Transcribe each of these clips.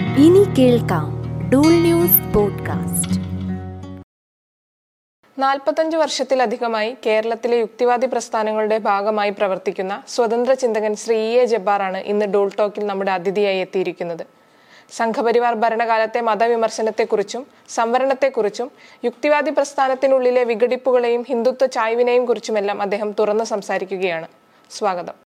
ഇനി കേൾക്കാം Dool news podcast. നാൽപ്പത്തഞ്ച് വർഷത്തിലധികമായി കേരളത്തിലെ യുക്തിവാദി പ്രസ്ഥാനങ്ങളുടെ ഭാഗമായി പ്രവർത്തിക്കുന്ന സ്വതന്ത്ര ചിന്തകൻ ശ്രീ ഇ എ ജബ്ബാറാണ് ഇന്ന് ഡൂൾ ടോക്കിൽ നമ്മുടെ അതിഥിയായി എത്തിയിരിക്കുന്നത്. സംഘപരിവാർ ഭരണകാലത്തെ മതവിമർശനത്തെക്കുറിച്ചും സംവരണത്തെക്കുറിച്ചും യുക്തിവാദി പ്രസ്ഥാനത്തിനുള്ളിലെ വിഘടിപ്പുകളെയും ഹിന്ദുത്വ ചായ്വിനെയും കുറിച്ചുമെല്ലാം അദ്ദേഹം തുറന്നു സംസാരിക്കുകയാണ്. സ്വാഗതം.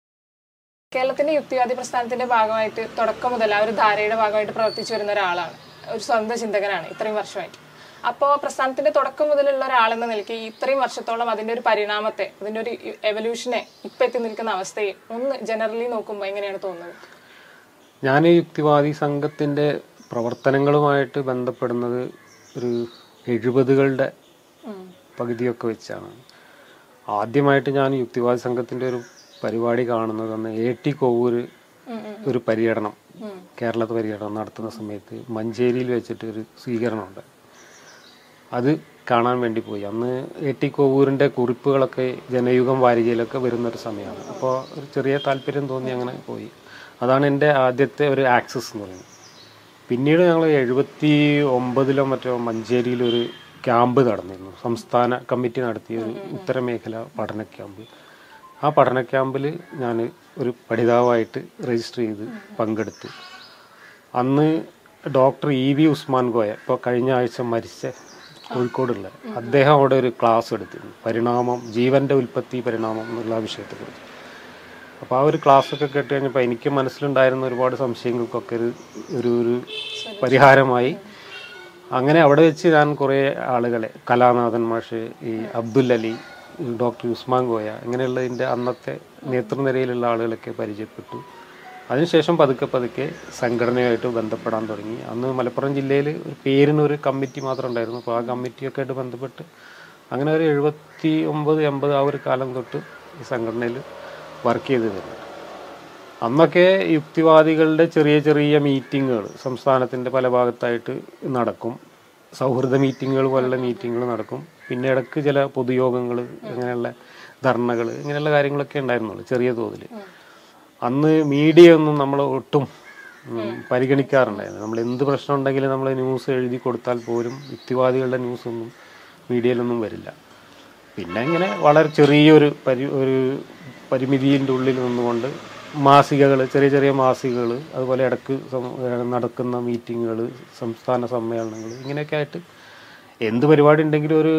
കേരളത്തിന്റെ യുക്തിവാദി പ്രസ്ഥാനത്തിന്റെ ഭാഗമായിട്ട് തുടക്കം മുതൽ ആ ഒരു ധാരയുടെ ഭാഗമായിട്ട് പ്രവർത്തിച്ചു വരുന്ന ഒരാളാണ്. ഒരു സ്വന്തം ചിന്തകനാണ് ഇത്രയും വർഷമായിട്ട്. അപ്പോൾ പ്രസ്ഥാനത്തിന്റെ തുടക്കം മുതലുള്ള ഒരാളെന്ന നിലയ്ക്ക് ഇത്രയും വർഷത്തോളം അതിന്റെ ഒരു പരിണാമത്തെ അതിന്റെ ഒരു എവല്യൂഷനെ ഇപ്പൊ എത്തി നിൽക്കുന്ന അവസ്ഥയെ ഒന്ന് ജനറലി നോക്കുമ്പോൾ എങ്ങനെയാണ് തോന്നുന്നത്? ഞാൻ യുക്തിവാദി സംഘത്തിന്റെ പ്രവർത്തനങ്ങളുമായിട്ട് ബന്ധപ്പെടുന്നത് ഒരു എഴുപതുകളുടെ പകുതിയൊക്കെ വെച്ചാണ്. ആദ്യമായിട്ട് ഞാൻ യുക്തിവാദി സംഘത്തിന്റെ ഒരു പരിപാടി കാണുന്നത് അന്ന് എ ടി കോവൂര് ഒരു പര്യടനം കേരളത്തെ പര്യടനം നടത്തുന്ന സമയത്ത് മഞ്ചേരിയിൽ വെച്ചിട്ട് ഒരു സ്വീകരണമുണ്ട്. അത് കാണാൻ വേണ്ടി പോയി. അന്ന് എ ടി കോവൂരിന്റെ കുറിപ്പുകളൊക്കെ ജനയുഗം വാരികയിലൊക്കെ വരുന്ന ഒരു സമയമാണ്. അപ്പോൾ ഒരു ചെറിയ താല്പര്യം തോന്നി അങ്ങനെ പോയി. അതാണ് എന്റെ ആദ്യത്തെ ഒരു ആക്സസ് എന്ന് പറയുന്നത്. പിന്നീട് ഞങ്ങൾ എഴുപത്തി ഒമ്പതിലോ മറ്റോ മഞ്ചേരിയിൽ ഒരു ക്യാമ്പ് നടന്നിരുന്നു. സംസ്ഥാന കമ്മിറ്റി നടത്തിയ ഒരു ഉത്തരമേഖല പഠന ക്യാമ്പ്. ആ പഠന ക്യാമ്പിൽ ഞാൻ ഒരു പഠിതാവായിട്ട് രജിസ്റ്റർ ചെയ്ത് പങ്കെടുത്തു. അന്ന് doctor E V Usman Goya ഇപ്പോൾ കഴിഞ്ഞ ആഴ്ച മരിച്ച കോഴിക്കോടുള്ള അദ്ദേഹം അവിടെ ഒരു ക്ലാസ് എടുത്തിരുന്നു. പരിണാമം ജീവന്റെ ഉൽപ്പത്തി പരിണാമം എന്നുള്ള വിഷയത്തെക്കുറിച്ച് അപ്പോൾ ആ ഒരു ക്ലാസ്സൊക്കെ കേട്ട് കഴിഞ്ഞപ്പോൾ എനിക്ക് മനസ്സിലുണ്ടായിരുന്ന ഒരുപാട് സംശയങ്ങൾക്കൊക്കെ ഒരു ഒരു ഒരു പരിഹാരമായി. അങ്ങനെ അവിടെ വെച്ച് ഞാൻ കുറേ ആളുകളെ കലാനാഥൻ മാഷ് ഈ അബ്ദുൽ അലി ഡോക്ടർ ഉസ്മാൻ ഗോയ ഇങ്ങനെയുള്ളതിന്റെ അന്നത്തെ നേതൃനിരയിലുള്ള ആളുകളൊക്കെ പരിചയപ്പെട്ടു. അതിനുശേഷം പതുക്കെ പതുക്കെ സംഘടനയായിട്ട് ബന്ധപ്പെടാൻ തുടങ്ങി. അന്ന് മലപ്പുറം ജില്ലയിൽ ഒരു പേരിനൊരു കമ്മിറ്റി മാത്രം ഉണ്ടായിരുന്നു. അപ്പോൾ ആ കമ്മിറ്റിയൊക്കെ ആയിട്ട് ബന്ധപ്പെട്ട് അങ്ങനെ ഒരു എഴുപത്തി ഒമ്പത് എൺപത് ആ ഒരു കാലം തൊട്ട് ഈ സംഘടനയിൽ വർക്ക് ചെയ്ത് വരുന്നുണ്ട് അന്നൊക്കെ യുക്തിവാദികളുടെ ചെറിയ ചെറിയ മീറ്റിങ്ങുകൾ സംസ്ഥാനത്തിന്റെ പല ഭാഗത്തായിട്ട് നടക്കും. സൗഹൃദ മീറ്റിങ്ങുകൾ പോലുള്ള മീറ്റിങ്ങുകൾ നടക്കും. പിന്നെ ഇടയ്ക്ക് ചില പൊതുയോഗങ്ങൾ അങ്ങനെയുള്ള ധർണകൾ ഇങ്ങനെയുള്ള കാര്യങ്ങളൊക്കെ ഉണ്ടായിരുന്നുള്ളൂ ചെറിയ തോതിൽ അന്ന് മീഡിയ ഒന്നും നമ്മൾ ഒട്ടും പരിഗണിക്കാറുണ്ടായിരുന്നു നമ്മൾ എന്ത് പ്രശ്നം ഉണ്ടെങ്കിലും നമ്മൾ ന്യൂസ് എഴുതി കൊടുത്താൽ പോലും യുക്തിവാദികളുടെ ന്യൂസ് ഒന്നും മീഡിയയിലൊന്നും വരില്ല. പിന്നെ ഇങ്ങനെ വളരെ ചെറിയൊരു പരി ഒരു പരിമിതിന്റെ ഉള്ളിൽ നിന്നുകൊണ്ട് മാസികകൾ ചെറിയ ചെറിയ മാസികകൾ അതുപോലെ ഇടയ്ക്ക് നടക്കുന്ന മീറ്റിങ്ങുകൾ സംസ്ഥാന സമ്മേളനങ്ങൾ ഇങ്ങനെയൊക്കെ ആയിട്ട് എന്ത് പരിപാടി ഉണ്ടെങ്കിലും ഒരു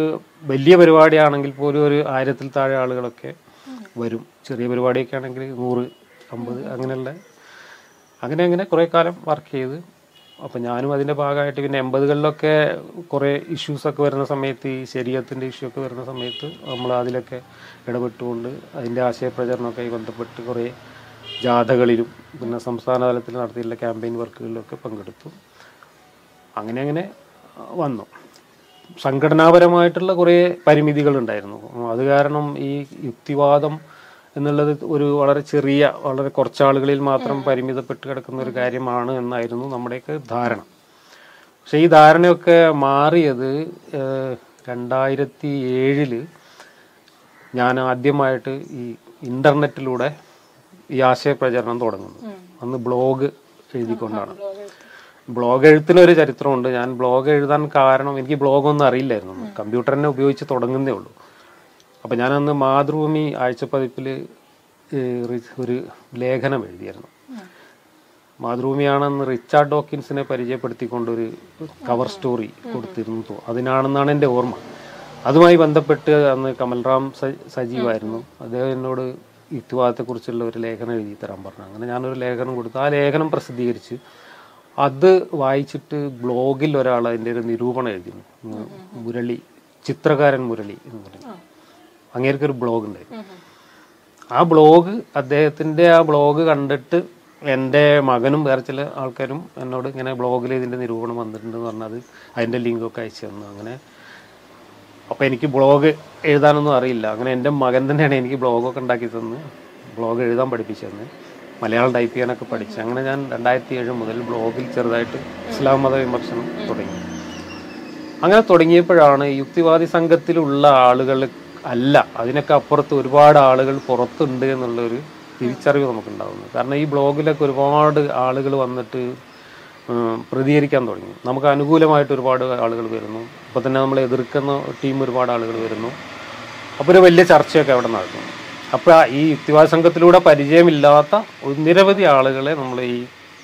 വലിയ പരിപാടിയാണെങ്കിൽ പോലും ഒരു ആയിരത്തിൽ താഴെ ആളുകളൊക്കെ വരും. ചെറിയ പരിപാടിയൊക്കെ ആണെങ്കിൽ നൂറ് അമ്പത് അങ്ങനെയുള്ള അങ്ങനെ അങ്ങനെ കുറേ കാലം വർക്ക് ചെയ്ത്. അപ്പം ഞാനും അതിന്റെ ഭാഗമായിട്ട് പിന്നെ എൺപതുകളിലൊക്കെ കുറേ ഇഷ്യൂസൊക്കെ വരുന്ന സമയത്ത് ഈ ശരീരത്തിന്റെ ഇഷ്യൂ ഒക്കെ വരുന്ന സമയത്ത് നമ്മൾ അതിലൊക്കെ ഇടപെട്ടുകൊണ്ട് അതിന്റെ ആശയപ്രചരണമൊക്കെ ബന്ധപ്പെട്ട് കുറേ ജാഥകളിലും പിന്നെ സംസ്ഥാന തലത്തിൽ നടത്തിയിട്ടുള്ള ക്യാമ്പയിൻ വർക്കുകളിലൊക്കെ പങ്കെടുത്തു. അങ്ങനെ അങ്ങനെ വന്നു. സംഘടനാപരമായിട്ടുള്ള കുറേ പരിമിതികളുണ്ടായിരുന്നു. അത് കാരണം ഈ യുക്തിവാദം എന്നുള്ളത് ഒരു വളരെ ചെറിയ വളരെ കുറച്ചാളുകളിൽ മാത്രം പരിമിതപ്പെട്ട് കിടക്കുന്ന ഒരു കാര്യമാണ് എന്നായിരുന്നു നമ്മുടെയൊക്കെ ധാരണ. പക്ഷെ ഈ ധാരണയൊക്കെ മാറിയത് രണ്ടായിരത്തി ഏഴിൽ ഞാൻ ആദ്യമായിട്ട് ഈ ഇന്റർനെറ്റിലൂടെ ഈ ആശയപ്രചരണം തുടങ്ങുന്നു. അന്ന് ബ്ലോഗ് എഴുതിക്കൊണ്ടാണ്. ബ്ലോഗ് എഴുത്തിനൊരു ചരിത്രമുണ്ട്. ഞാൻ ബ്ലോഗ് എഴുതാൻ കാരണം എനിക്ക് ബ്ലോഗൊന്നും അറിയില്ലായിരുന്നു. കമ്പ്യൂട്ടറിനെ കമ്പ്യൂട്ടർ തന്നെ ഉപയോഗിച്ച് തുടങ്ങുന്നേ ഉള്ളൂ. അപ്പം ഞാനന്ന് മാതൃഭൂമി ആഴ്ചപ്പതിപ്പിൽ ഒരു ലേഖനം എഴുതിയായിരുന്നു. മാതൃഭൂമിയാണെന്ന് റിച്ചാർഡ് ഡോക്കിൻസിനെ പരിചയപ്പെടുത്തിക്കൊണ്ടൊരു കവർ സ്റ്റോറി കൊടുത്തിരുന്നു. അതിനാണെന്നാണ് എന്റെ ഓർമ്മ. അതുമായി ബന്ധപ്പെട്ട് അന്ന് കമൽറാം സജീവായിരുന്നു. അദ്ദേഹം എന്നോട് യുക്തിവാദത്തെക്കുറിച്ചുള്ള ഒരു ലേഖനം എഴുതി തരാൻ പറഞ്ഞു. അങ്ങനെ ഞാനൊരു ലേഖനം കൊടുത്തു. ആ ലേഖനം പ്രസിദ്ധീകരിച്ച് അത് വായിച്ചിട്ട് ബ്ലോഗിൽ ഒരാൾ അതിന്റെ ഒരു നിരൂപണം എഴുതിയിരുന്നു. മുരളി ചിത്രകാരൻ മുരളി എന്ന് പറയുന്നത് അങ്ങേർക്ക് ഒരു ബ്ലോഗ് ഉണ്ടായിരുന്നു. ആ ബ്ലോഗ് അദ്ദേഹത്തിന്റെ ആ ബ്ലോഗ് കണ്ടിട്ട് എന്റെ മകനും വേറെ ചില ആൾക്കാരും എന്നോട് ഇങ്ങനെ ബ്ലോഗിൽ ഇതിന്റെ നിരൂപണം വന്നിട്ടുണ്ടെന്ന് പറഞ്ഞത് അതിന്റെ ലിങ്കൊക്കെ അയച്ചു തന്നു. അങ്ങനെ അപ്പോൾ എനിക്ക് ബ്ലോഗ് എഴുതാനൊന്നും അറിയില്ല. അങ്ങനെ എന്റെ മകൻ തന്നെയാണ് എനിക്ക് ബ്ലോഗൊക്കെ ഉണ്ടാക്കി തന്ന്. ബ്ലോഗ് എഴുതാൻ പഠിപ്പിച്ചു തന്ന്. മലയാളം ടൈപ്പ് ചെയ്യാനൊക്കെ പഠിച്ചു. അങ്ങനെ ഞാൻ രണ്ടായിരത്തി ഏഴ് മുതൽ ബ്ലോഗിൽ ചെറുതായിട്ട് ഇസ്ലാം മത വിമർശനം തുടങ്ങി. അങ്ങനെ തുടങ്ങിയപ്പോഴാണ് യുക്തിവാദി സംഘത്തിലുള്ള ആളുകൾ അല്ല അതിനൊക്കെ അപ്പുറത്ത് ഒരുപാട് ആളുകൾ പുറത്തുണ്ട് എന്നുള്ളൊരു തിരിച്ചറിവ് നമുക്കുണ്ടാകുന്നു കാരണം ഈ ബ്ലോഗിലൊക്കെ ഒരുപാട് ആളുകൾ വന്നിട്ട് പ്രതികരിക്കാൻ തുടങ്ങി. നമുക്ക് അനുകൂലമായിട്ട് ഒരുപാട് ആളുകൾ വരുന്നു. അപ്പോൾ തന്നെ നമ്മൾ എതിർക്കുന്ന ടീം ഒരുപാട് ആളുകൾ വരുന്നു. അപ്പോൾ ഒരു വലിയ ചർച്ചയൊക്കെ അവിടെ നടക്കുന്നു അപ്പോൾ ഈ യുക്തിവാദ സംഘത്തിലൂടെ പരിചയമില്ലാത്ത നിരവധി ആളുകളെ നമ്മൾ ഈ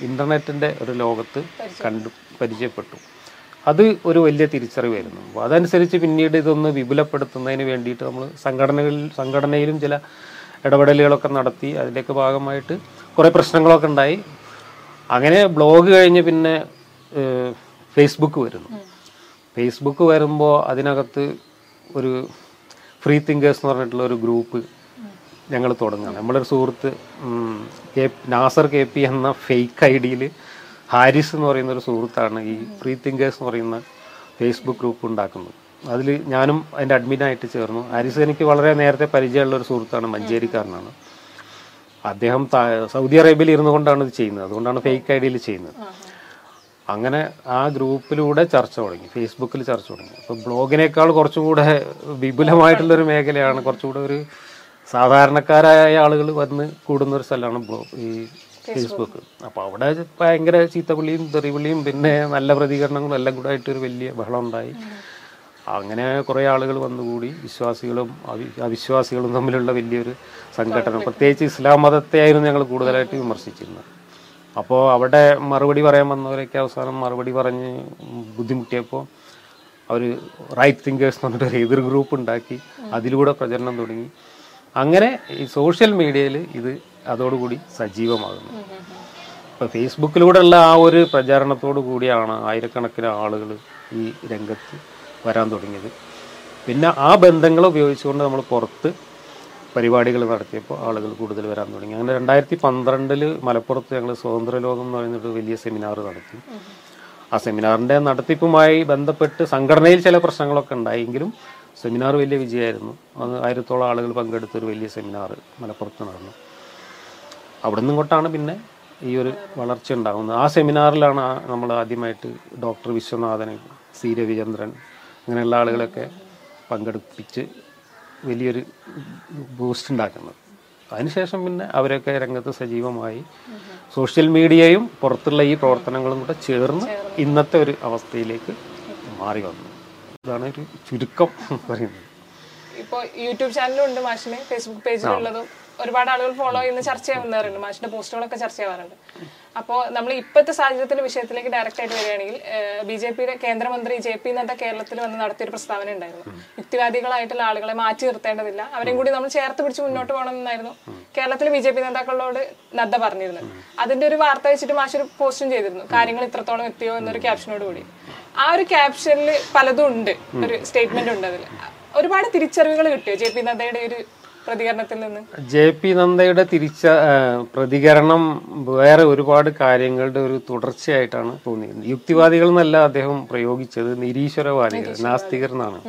ഇന്റർനെറ്റിന്റെ ഒരു ലോകത്ത് കണ്ടു പരിചയപ്പെട്ടു. അത് ഒരു വലിയ തിരിച്ചറിവായിരുന്നു. അപ്പോൾ അതനുസരിച്ച് പിന്നീട് ഇതൊന്ന് വിപുലപ്പെടുത്തുന്നതിന് വേണ്ടിയിട്ട് നമ്മൾ സംഘടനകളിൽ സംഘടനയിലും ചില ഇടപെടലുകളൊക്കെ നടത്തി അതിന്റെയൊക്കെ ഭാഗമായിട്ട് കുറേ പ്രശ്നങ്ങളൊക്കെ ഉണ്ടായി. അങ്ങനെ ബ്ലോഗ് കഴിഞ്ഞ് പിന്നെ ഫേസ്ബുക്ക് വരുന്നു. ഫേസ്ബുക്ക് വരുമ്പോൾ അതിനകത്ത് ഒരു ഫ്രീ തിങ്കേഴ്സ് എന്ന് പറഞ്ഞിട്ടുള്ള ഒരു ഗ്രൂപ്പ് ഞങ്ങൾ തുടങ്ങുകയാണ്. നമ്മളൊരു സുഹൃത്ത് കെ നാസർ കെ പി എന്ന ഫേക്ക് ഐ ഡിയിൽ ഹാരിസ് എന്ന് പറയുന്ന ഒരു സുഹൃത്താണ് ഈ ഫ്രീ തിങ്കേഴ്സ് എന്ന് പറയുന്ന ഫേസ്ബുക്ക് ഗ്രൂപ്പ് ഉണ്ടാക്കുന്നത്. അതിൽ ഞാനും അതിന്റെ അഡ്മിനായിട്ട് ചേർന്നു. ഹാരിസ് എനിക്ക് വളരെ നേരത്തെ പരിചയമുള്ള ഒരു സുഹൃത്താണ് മഞ്ചേരിക്കാരനാണ്. അദ്ദേഹം സൗദി അറേബ്യയിൽ ഇരുന്നു കൊണ്ടാണ് ഇത് ചെയ്യുന്നത്. അതുകൊണ്ടാണ് ഫേക്ക് ഐ ഡിയിൽ ചെയ്യുന്നത്. അങ്ങനെ ആ ഗ്രൂപ്പിലൂടെ ചർച്ച തുടങ്ങി. ഫേസ്ബുക്കിൽ ചർച്ച തുടങ്ങി. അപ്പോൾ ബ്ലോഗിനേക്കാൾ കുറച്ചും കൂടെ വിപുലമായിട്ടുള്ളൊരു മേഖലയാണ് കുറച്ചുകൂടെ ഒരു സാധാരണക്കാരായ ആളുകൾ വന്ന് കൂടുന്ന ഒരു സ്ഥലമാണ് ഈ ഫേസ്ബുക്ക് അപ്പോൾ അവിടെ ഭയങ്കര ചീത്തവിളിയും തെറിവിളിയും പിന്നെ നല്ല പ്രതികരണങ്ങളും എല്ലാം കൂടെ ആയിട്ട് ഒരു വലിയ ബഹളം ഉണ്ടായി. അങ്ങനെ കുറേ ആളുകൾ വന്നുകൂടി വിശ്വാസികളും അവിശ്വാസികളും തമ്മിലുള്ള വലിയൊരു സംഘടന പ്രത്യേകിച്ച് ഇസ്ലാം മതത്തെയായിരുന്നു ഞങ്ങൾ കൂടുതലായിട്ട് വിമർശിച്ചിരുന്നത്. അപ്പോൾ അവിടെ മറുപടി പറയാൻ വന്നവരൊക്കെ അവസാനം മറുപടി പറഞ്ഞ് ബുദ്ധിമുട്ടിയപ്പോൾ അവർ റൈറ്റ് തിങ്കേഴ്സ് എന്ന് പറഞ്ഞിട്ട് ഒരു എതിർ ഗ്രൂപ്പ് ഉണ്ടാക്കി. അതിലൂടെ പ്രചരണം തുടങ്ങി. അങ്ങനെ ഈ സോഷ്യൽ മീഡിയയിൽ ഇത് അതോടുകൂടി സജീവമാകുന്നു. ഇപ്പോൾ ഫേസ്ബുക്കിലൂടെയുള്ള ആ ഒരു പ്രചാരണത്തോടു കൂടിയാണ് ആയിരക്കണക്കിന് ആളുകൾ ഈ രംഗത്ത് വരാൻ തുടങ്ങിയത്. പിന്നെ ആ ബന്ധങ്ങൾ ഉപയോഗിച്ചുകൊണ്ട് നമ്മൾ പുറത്ത് പരിപാടികൾ നടത്തിയപ്പോൾ ആളുകൾ കൂടുതൽ വരാൻ തുടങ്ങി. അങ്ങനെ രണ്ടായിരത്തി പന്ത്രണ്ടിൽ മലപ്പുറത്ത് ഞങ്ങൾ സ്വതന്ത്ര ലോകം എന്ന് പറയുന്നൊരു വലിയ സെമിനാർ നടത്തി. ആ സെമിനാറിന്റെ നടത്തിപ്പുമായി ബന്ധപ്പെട്ട് സംഘടനയിൽ ചില പ്രശ്നങ്ങളൊക്കെ ഉണ്ടായെങ്കിലും സെമിനാർ വലിയ വിജയമായിരുന്നു. അത് ആയിരത്തോളം ആളുകൾ പങ്കെടുത്ത ഒരു വലിയ സെമിനാർ മലപ്പുറത്ത് നടന്നു. അവിടെ നിന്നിങ്ങോട്ടാണ് പിന്നെ ഈ ഒരു വളർച്ച ഉണ്ടാകുന്നത്. ആ സെമിനാറിലാണ് നമ്മൾ ആദ്യമായിട്ട് ഡോക്ടർ വിശ്വനാഥനെ സി രവിചന്ദ്രൻ അങ്ങനെയുള്ള ആളുകളൊക്കെ പങ്കെടുപ്പിച്ച് വലിയൊരു ബൂസ്റ്റ് ഉണ്ടാക്കുന്നത്. അതിനുശേഷം പിന്നെ അവരൊക്കെ രംഗത്ത് സജീവമായി സോഷ്യൽ മീഡിയയും പുറത്തുള്ള ഈ പ്രവർത്തനങ്ങളും കൂടെ ചേർന്ന് ഇന്നത്തെ ഒരു അവസ്ഥയിലേക്ക് മാറി വന്നു. ഇതാണ് ഒരു ചുരുക്കം പറയുന്നത്. ഇപ്പോൾ യൂട്യൂബ് ചാനലും ഉണ്ട് മാഷിന് ഫേസ്ബുക്ക് പേജിലുള്ളതും ഒരുപാട് ആളുകൾ ഫോളോ ചെയ്യുന്ന ചർച്ച ചെയ്യുന്നവരുണ്ട് മാഷിന്റെ പോസ്റ്റുകളൊക്കെ ചർച്ച ചെയ്യാറുണ്ട്. അപ്പോൾ നമ്മൾ ഇപ്പോഴത്തെ സാഹചര്യത്തിന്റെ വിഷയത്തിലേക്ക് ഡയറക്റ്റ് ആയിട്ട് വരികയാണെങ്കിൽ ബി ജെ പിയുടെ കേന്ദ്രമന്ത്രി ജെ പി നദ്ദ കേരളത്തിൽ വന്ന് നടത്തിയൊരു പ്രസ്താവന ഉണ്ടായിരുന്നു. യുക്തിവാദികളായിട്ടുള്ള ആളുകളെ മാറ്റി നിർത്തേണ്ടതില്ല. അവരെയും കൂടി നമ്മൾ ചേർത്ത് പിടിച്ച് മുന്നോട്ട് പോകണമെന്നായിരുന്നു കേരളത്തിലെ ബി ജെ പി നേതാക്കളോട് നദ്ദ പറഞ്ഞിരുന്നത്. അതിന്റെ ഒരു വാർത്ത വെച്ചിട്ട് മാഷ് ഒരു പോസ്റ്റും ചെയ്തിരുന്നു. കാര്യങ്ങൾ ഇത്രത്തോളം എത്തിയോ എന്നൊരു ക്യാപ്ഷനോട് കൂടി ആ ഒരു ക്യാപ്ഷനിൽ പലതും ഉണ്ട്. ഒരു സ്റ്റേറ്റ്മെന്റ് ഉണ്ട് അതിൽ ഒരുപാട് തിരിച്ചറിവുകൾ കിട്ടിയോ ജെ പി നദ്ദയുടെ ഒരു പ്രതികരണത്തിൽ നിന്ന്? ജെ പി നന്ദയുടെ തിരിച്ച പ്രതികരണം വേറെ ഒരുപാട് കാര്യങ്ങളുടെ ഒരു തുടർച്ചയായിട്ടാണ് തോന്നിയത് യുക്തിവാദികൾ എന്നല്ല അദ്ദേഹം പ്രയോഗിച്ചത് നിരീശ്വരവാദികൾ നാസ്തികർ എന്നാണ്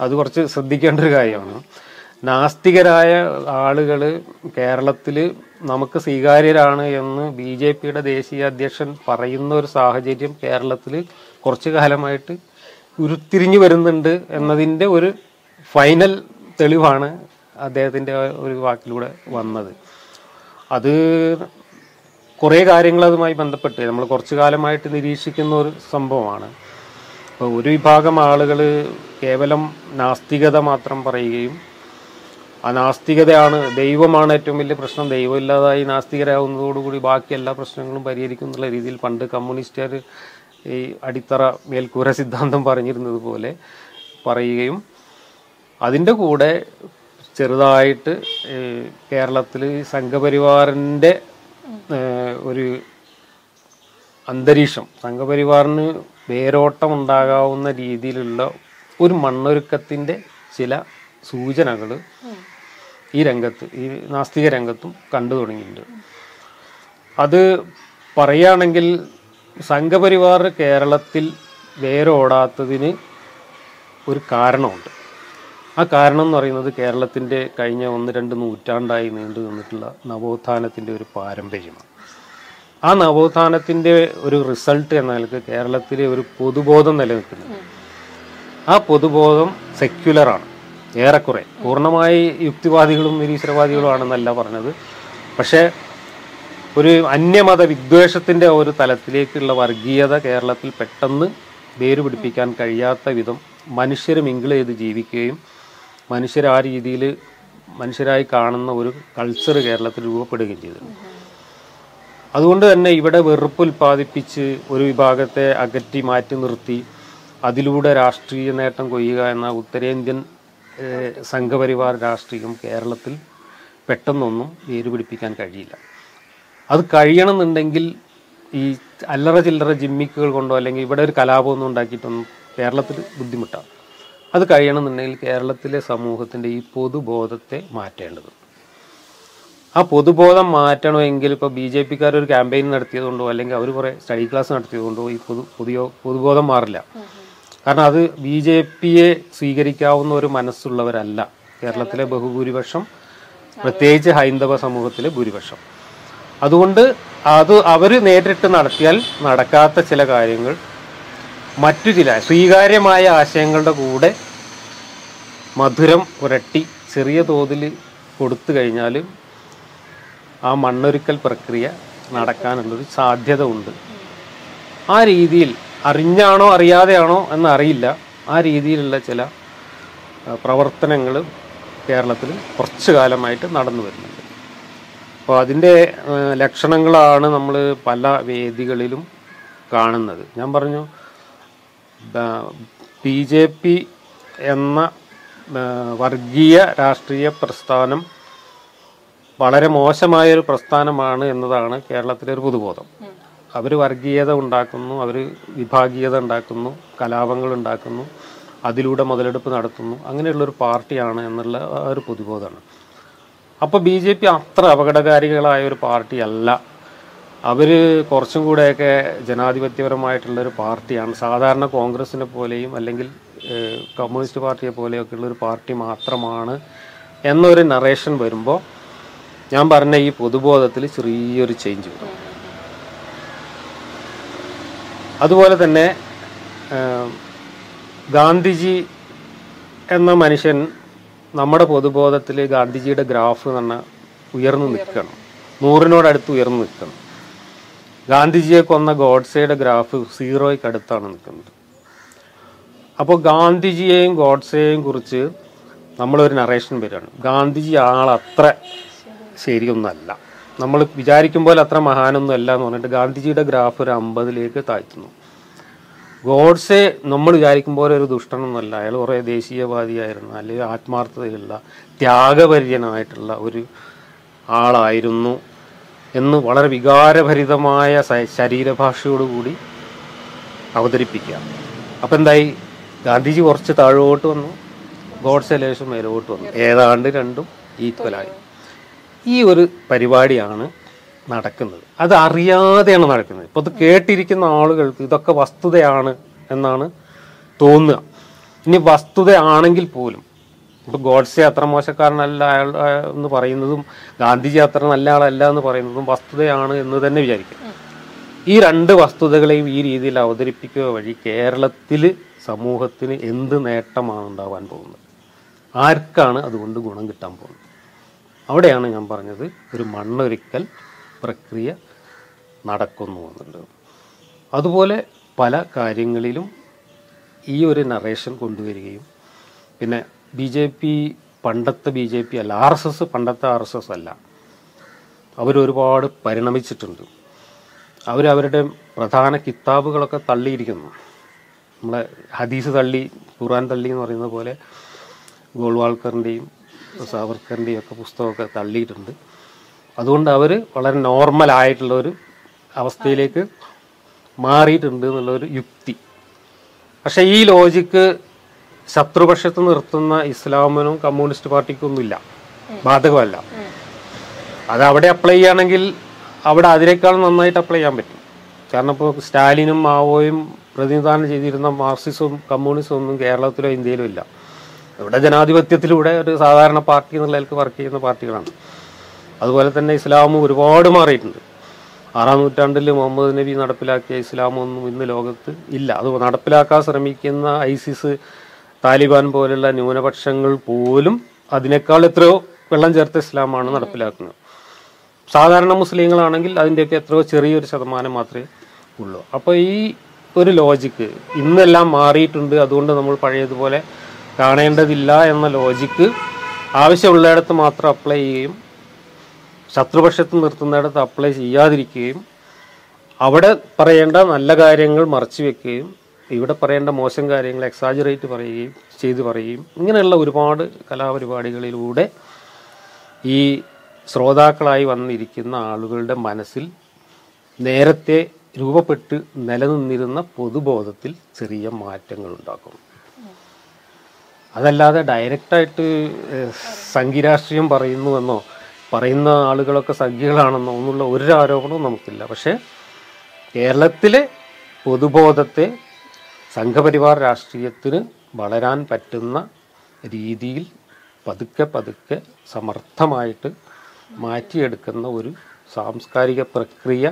അത് കുറച്ച് ശ്രദ്ധിക്കേണ്ട ഒരു കാര്യമാണ്. നാസ്തികരായ ആളുകൾ കേരളത്തിൽ നമുക്ക് സ്വീകാര്യരാണ് എന്ന് ബി ജെ പിയുടെ ദേശീയ അധ്യക്ഷൻ പറയുന്ന ഒരു സാഹചര്യം കേരളത്തിൽ കുറച്ചു കാലമായിട്ട് ഉരുത്തിരിഞ്ഞു വരുന്നുണ്ട് എന്നതിന്റെ ഒരു ഫൈനൽ തെളിവാണ് അദ്ദേഹത്തിന്റെ ഒരു വാക്കിലൂടെ വന്നത്. അത് കുറേ കാര്യങ്ങൾ അതുമായി ബന്ധപ്പെട്ട് നമ്മൾ കുറച്ചു കാലമായിട്ട് നിരീക്ഷിക്കുന്ന ഒരു സംഭവമാണ്. അപ്പോൾ ഒരു വിഭാഗം ആളുകൾ കേവലം നാസ്തികത മാത്രം പറയുകയും ആ നാസ്തികതയാണ് ദൈവമാണ് ഏറ്റവും വലിയ പ്രശ്നം. ദൈവമില്ലാതായി നാസ്തികരാകുന്നതോടുകൂടി ബാക്കി എല്ലാ പ്രശ്നങ്ങളും പരിഹരിക്കും എന്നുള്ള രീതിയിൽ പണ്ട് കമ്മ്യൂണിസ്റ്റുകാർ ഈ അടിത്തറ മേൽക്കൂര സിദ്ധാന്തം പറഞ്ഞിരുന്നത് പോലെ പറയുകയും അതിന്റെ കൂടെ ചെറുതായിട്ട് കേരളത്തിൽ സംഘപരിവാറിന്റെ ഒരു അന്തരീക്ഷം സംഘപരിവാറിന് വേരോട്ടം ഉണ്ടാകാവുന്ന രീതിയിലുള്ള ഒരു മണ്ണൊരുക്കത്തിന്റെ ചില സൂചനകൾ ഈ രംഗത്ത് ഈ നാസ്തിക രംഗത്തും കണ്ടു തുടങ്ങിയിട്ടുണ്ട്. അത് പറയുകയാണെങ്കിൽ സംഘപരിവാർ കേരളത്തിൽ വേരോടാത്തതിന് ഒരു കാരണമുണ്ട്. ആ കാരണം എന്ന് പറയുന്നത് കേരളത്തിന്റെ കഴിഞ്ഞ ഒന്ന് രണ്ട് നൂറ്റാണ്ടായി നീണ്ടു നിന്നിട്ടുള്ള നവോത്ഥാനത്തിന്റെ ഒരു പാരമ്പര്യമാണ്. ആ നവോത്ഥാനത്തിന്റെ ഒരു റിസൾട്ട് എന്ന നിലയ്ക്ക് കേരളത്തിലെ ഒരു പൊതുബോധം നിലനിൽക്കുന്നു ആ പൊതുബോധം സെക്യുലറാണ് ഏറെക്കുറെ. പൂർണമായി യുക്തിവാദികളും നിരീശ്വരവാദികളും ആണെന്നല്ല പറഞ്ഞത്. പക്ഷേ ഒരു അന്യമത വിദ്വേഷത്തിന്റെ ഒരു തലത്തിലേക്കുള്ള വർഗീയത കേരളത്തിൽ പെട്ടെന്ന് വേര് പിടിപ്പിക്കാൻ കഴിയാത്ത വിധം മനുഷ്യർ മിങ്കിൾ ചെയ്ത് ജീവിക്കുകയും മനുഷ്യർ ആ രീതിയിൽ മനുഷ്യരായി കാണുന്ന ഒരു കൾച്ചർ കേരളത്തിൽ രൂപപ്പെടുകയും ചെയ്തു. അതുകൊണ്ട് തന്നെ ഇവിടെ വെറുപ്പ് ഉൽപ്പാദിപ്പിച്ച് ഒരു വിഭാഗത്തെ അകറ്റി മാറ്റി നിർത്തി അതിലൂടെ രാഷ്ട്രീയ നേട്ടം കൊയ്യുക എന്ന ഉത്തരേന്ത്യൻ സംഘപരിവാർ രാഷ്ട്രീയം കേരളത്തിൽ പെട്ടെന്നൊന്നും വേര് പിടിപ്പിക്കാൻ കഴിയില്ല. അത് കഴിയണമെന്നുണ്ടെങ്കിൽ ഈ അല്ലറ ചില്ലറ ജിമ്മിക്കുകൾ കൊണ്ടോ അല്ലെങ്കിൽ ഇവിടെ ഒരു കലാപമൊന്നും ഉണ്ടാക്കിയിട്ടൊന്നും കേരളത്തിൽ ബുദ്ധിമുട്ടാണ്. അത് കഴിയണമെന്നുണ്ടെങ്കിൽ കേരളത്തിലെ സമൂഹത്തിന്റെ ഈ പൊതുബോധത്തെ മാറ്റേണ്ടത്. ആ പൊതുബോധം മാറ്റണമെങ്കിൽ ഇപ്പോൾ ബി ജെ പിക്കാർ ഒരു ക്യാമ്പയിൻ നടത്തിയതുകൊണ്ടോ അല്ലെങ്കിൽ അവർ കുറേ സ്റ്റഡി ക്ലാസ് നടത്തിയതുകൊണ്ടോ ഈ പൊതു പുതിയ പൊതുബോധം മാറില്ല. കാരണം അത് ബി ജെ പിയെ സ്വീകരിക്കാവുന്ന ഒരു മനസ്സുള്ളവരല്ല. കേരളത്തിലെ ബഹുഭൂരിപക്ഷം പ്രത്യേകിച്ച് ഹൈന്ദവ സമൂഹത്തിലെ ഭൂരിപക്ഷം. അതുകൊണ്ട് അത് അവർ നേരിട്ട് നടത്തിയാൽ നടക്കാത്ത ചില കാര്യങ്ങൾ മറ്റു ചില സ്വീകാര്യമായ ആശയങ്ങളുടെ കൂടെ മധുരം പുരട്ടി ചെറിയ തോതിൽ കൊടുത്തു കഴിഞ്ഞാൽ ആ മണ്ണൊരുക്കൽ പ്രക്രിയ നടക്കാനുള്ളൊരു സാധ്യത ഉണ്ട്. ആ രീതിയിൽ അറിഞ്ഞാണോ അറിയാതെയാണോ എന്നറിയില്ല. ആ രീതിയിലുള്ള ചില പ്രവർത്തനങ്ങൾ കേരളത്തിൽ കുറച്ചു കാലമായിട്ട് നടന്നു വരുന്നുണ്ട്. അപ്പോൾ അതിന്റെ ലക്ഷണങ്ങളാണ് നമ്മൾ പല വേദികളിലും കാണുന്നത്. ഞാൻ പറഞ്ഞു ബി ജെ പി എന്ന വർഗീയ രാഷ്ട്രീയ പ്രസ്ഥാനം വളരെ മോശമായൊരു പ്രസ്ഥാനമാണ് എന്നതാണ് കേരളത്തിലെ ഒരു പൊതുബോധം. അവർ വർഗീയത ഉണ്ടാക്കുന്നു അവർ വിഭാഗീയത ഉണ്ടാക്കുന്നു കലാപങ്ങൾ ഉണ്ടാക്കുന്നു അതിലൂടെ മുതലെടുപ്പ് നടത്തുന്നു അങ്ങനെയുള്ളൊരു പാർട്ടിയാണ് എന്നുള്ള ഒരു പൊതുബോധമാണ്. അപ്പോൾ ബി ജെ പി അത്ര അപകടകാരികളായ ഒരു പാർട്ടി അല്ല അവർ കുറച്ചും കൂടെയൊക്കെ ജനാധിപത്യപരമായിട്ടുള്ള ഒരു പാർട്ടിയാണ്. സാധാരണ കോൺഗ്രസിനെ പോലെയും അല്ലെങ്കിൽ കമ്മ്യൂണിസ്റ്റ് പാർട്ടിയെ പോലെയൊക്കെ ഉള്ള ഒരു പാർട്ടി മാത്രമാണ് എന്നൊരു നറേഷൻ വരുമ്പോൾ ഞാൻ പറഞ്ഞ ഈ പൊതുബോധത്തിൽ ചെറിയൊരു ചേഞ്ച് വരും. അതുപോലെ തന്നെ ഗാന്ധിജി എന്ന മനുഷ്യൻ നമ്മുടെ പൊതുബോധത്തിൽ ഗാന്ധിജിയുടെ ഗ്രാഫ് എന്ന് പറഞ്ഞാൽ ഉയർന്നു നിൽക്കണം. നൂറിനോടടുത്ത് ഉയർന്നു നിൽക്കണം. ഗാന്ധിജിയെ കൊന്ന ഗോഡ്സയുടെ ഗ്രാഫ് സീറോയ്ക്ക് അടുത്താണ് നിൽക്കുന്നത്. അപ്പോൾ ഗാന്ധിജിയെയും ഗോഡ്സയെയും കുറിച്ച് നമ്മളൊരു നറേഷൻ വരികയാണ്. ഗാന്ധിജി ആളത്ര ശരിയൊന്നല്ല. നമ്മൾ വിചാരിക്കുമ്പോൾ അത്ര മഹാനൊന്നും അല്ല എന്ന് പറഞ്ഞിട്ട് ഗാന്ധിജിയുടെ ഗ്രാഫ് ഒരു അമ്പതിലേക്ക് താഴ്ത്തുന്നു. ഗോഡ്സെ നമ്മൾ വിചാരിക്കും പോലെ ഒരു ദുഷ്ടനൊന്നുമല്ല അയാൾ കുറേ ദേശീയവാദിയായിരുന്നു. അല്ലെങ്കിൽ ആത്മാർത്ഥതയുള്ള ത്യാഗപര്യനായിട്ടുള്ള ഒരു ആളായിരുന്നു എന്ന് വളരെ വികാരഭരിതമായ ശരീരഭാഷയോടുകൂടി അവതരിപ്പിക്കുക. അപ്പം എന്തായി? ഗാന്ധിജി കുറച്ച് താഴോട്ട് വന്നു. ഗോഡ്സെ ലേശം മേലോട്ട് വന്നു. ഏതാണ്ട് രണ്ടും ഈക്വലായി ഈ ഒരു പരിപാടിയാണ് നടക്കുന്നത്. അത് അറിയാതെയാണ് നടക്കുന്നത്. ഇപ്പോൾ അത് കേട്ടിരിക്കുന്ന ആളുകൾക്ക് ഇതൊക്കെ വസ്തുതയാണ് എന്നാണ് തോന്നുക. ഇനി വസ്തുതയാണെങ്കിൽ പോലും ഇപ്പൊ ഗോഡ്സെ അത്ര മോശക്കാരനല്ല അയാൾ എന്ന് പറയുന്നതും ഗാന്ധിജി അത്ര നല്ല ആളല്ല എന്ന് പറയുന്നതും വസ്തുതയാണ് എന്ന് തന്നെ വിചാരിക്കും. ഈ രണ്ട് വസ്തുതകളെയും ഈ രീതിയിൽ അവതരിപ്പിക്കുക വഴി കേരളത്തിൽ സമൂഹത്തിന് എന്ത് നേട്ടമാണ് ഉണ്ടാവാൻ പോകുന്നത്? ആർക്കാണ് അതുകൊണ്ട് ഗുണം കിട്ടാൻ പോകുന്നത്? അവിടെയാണ് ഞാൻ പറഞ്ഞത് ഒരു മണ്ണൊരുക്കൽ പ്രക്രിയ നടക്കുന്നു എന്നുള്ളത് അതുപോലെ പല കാര്യങ്ങളിലും ഈ ഒരു നറേഷൻ കൊണ്ടുവരികയും പിന്നെ ബി ജെ പി പണ്ടത്തെ ബി ജെ പി അല്ല ആർ എസ് എസ് പണ്ടത്തെ ആർ എസ് എസ് അല്ല അവരൊരുപാട് പരിണമിച്ചിട്ടുണ്ട്. അവരവരുടെ പ്രധാന കിതാബുകളൊക്കെ തള്ളിയിരിക്കുന്നു. നമ്മളെ ഹദീസ് തള്ളി ഖുറാൻ തള്ളി എന്ന് പറയുന്ന പോലെ ഗോൾവാൾക്കറിന്റെയും സാവർക്കറിന്റെയും ഒക്കെ പുസ്തകമൊക്കെ തള്ളിയിട്ടുണ്ട്. അതുകൊണ്ട് അവർ വളരെ നോർമൽ ആയിട്ടുള്ള ഒരു അവസ്ഥയിലേക്ക് മാറിയിട്ടുണ്ട് എന്നുള്ളൊരു യുക്തി. പക്ഷെ ഈ ലോജിക്ക് ശത്രുപക്ഷത്ത് നിർത്തുന്ന ഇസ്ലാമിനും കമ്മ്യൂണിസ്റ്റ് പാർട്ടിക്കൊന്നുമില്ല. ബാധകമല്ല. അത് അവിടെ അപ്ലൈ ചെയ്യുകയാണെങ്കിൽ അവിടെ അതിനേക്കാൾ നന്നായിട്ട് അപ്ലൈ ചെയ്യാൻ പറ്റും. കാരണം ഇപ്പോൾ സ്റ്റാലിനും മാവോയും പ്രതിനിധാനം ചെയ്തിരുന്ന മാർക്സിസവും കമ്മ്യൂണിസവും ഒന്നും കേരളത്തിലോ ഇന്ത്യയിലോ ഇല്ല. ഇവിടെ ജനാധിപത്യത്തിലൂടെ ഒരു സാധാരണ പാർട്ടി എന്നുള്ള നിലയ്ക്ക് വർക്ക് ചെയ്യുന്ന പാർട്ടികളാണ്. അതുപോലെ തന്നെ ഇസ്ലാമും ഒരുപാട് മാറിയിട്ടുണ്ട്. ആറാം നൂറ്റാണ്ടിൽ മുഹമ്മദ് നബി നടപ്പിലാക്കിയ ഇസ്ലാമൊന്നും ഇന്ന് ലോകത്ത് ഇല്ല. അത് നടപ്പിലാക്കാൻ ശ്രമിക്കുന്ന ഐസിസ് താലിബാൻ പോലുള്ള ന്യൂനപക്ഷങ്ങൾ പോലും അതിനേക്കാൾ എത്രയോ വെള്ളം ചേർത്ത ഇസ്ലാമാണ് നടപ്പിലാക്കുന്നത്. സാധാരണ മുസ്ലിങ്ങളാണെങ്കിൽ അതിന്റെയൊക്കെ എത്രയോ ചെറിയൊരു ശതമാനം മാത്രമേ ഉള്ളൂ. അപ്പോൾ ഈ ഒരു ലോജിക്ക് ഇന്നെല്ലാം മാറിയിട്ടുണ്ട്. അതുകൊണ്ട് നമ്മൾ പഴയതുപോലെ കാണേണ്ടതില്ല എന്ന ലോജിക്ക് ആവശ്യമുള്ളിടത്ത് മാത്രം അപ്ലൈ ചെയ്യുകയും ശത്രുപക്ഷത്ത് നിർത്തുന്നിടത്ത് അപ്ലൈ ചെയ്യാതിരിക്കുകയും അവിടെ പറയേണ്ട നല്ല കാര്യങ്ങൾ മറച്ചു വെക്കുകയും ഇവിടെ പറയേണ്ട മോശം കാര്യങ്ങൾ എക്സാജറേറ്റ് പറയുകയും ചെയ്തു പറയുകയും ഇങ്ങനെയുള്ള ഒരുപാട് കലാപരിപാടികളിലൂടെ ഈ ശ്രോതാക്കളായി വന്നിരിക്കുന്ന ആളുകളുടെ മനസ്സിൽ നേരത്തെ രൂപപ്പെട്ട് നിലനിന്നിരുന്ന പൊതുബോധത്തിൽ ചെറിയ മാറ്റങ്ങൾ ഉണ്ടാക്കും. അതല്ലാതെ ഡയറക്റ്റായിട്ട് സംഘിരാഷ്ട്രീയം പറയുന്നുവെന്നോ പറയുന്ന ആളുകളൊക്കെ സംഖ്യകളാണെന്നോ എന്നുള്ള ഒരു ആരോപണവും നമുക്കില്ല. പക്ഷേ കേരളത്തിലെ പൊതുബോധത്തെ സംഘപരിവാർ രാഷ്ട്രീയത്തിന് വളരാൻ പറ്റുന്ന രീതിയിൽ പതുക്കെ പതുക്കെ സമർത്ഥമായിട്ട് മാറ്റിയെടുക്കുന്ന ഒരു സാംസ്കാരിക പ്രക്രിയ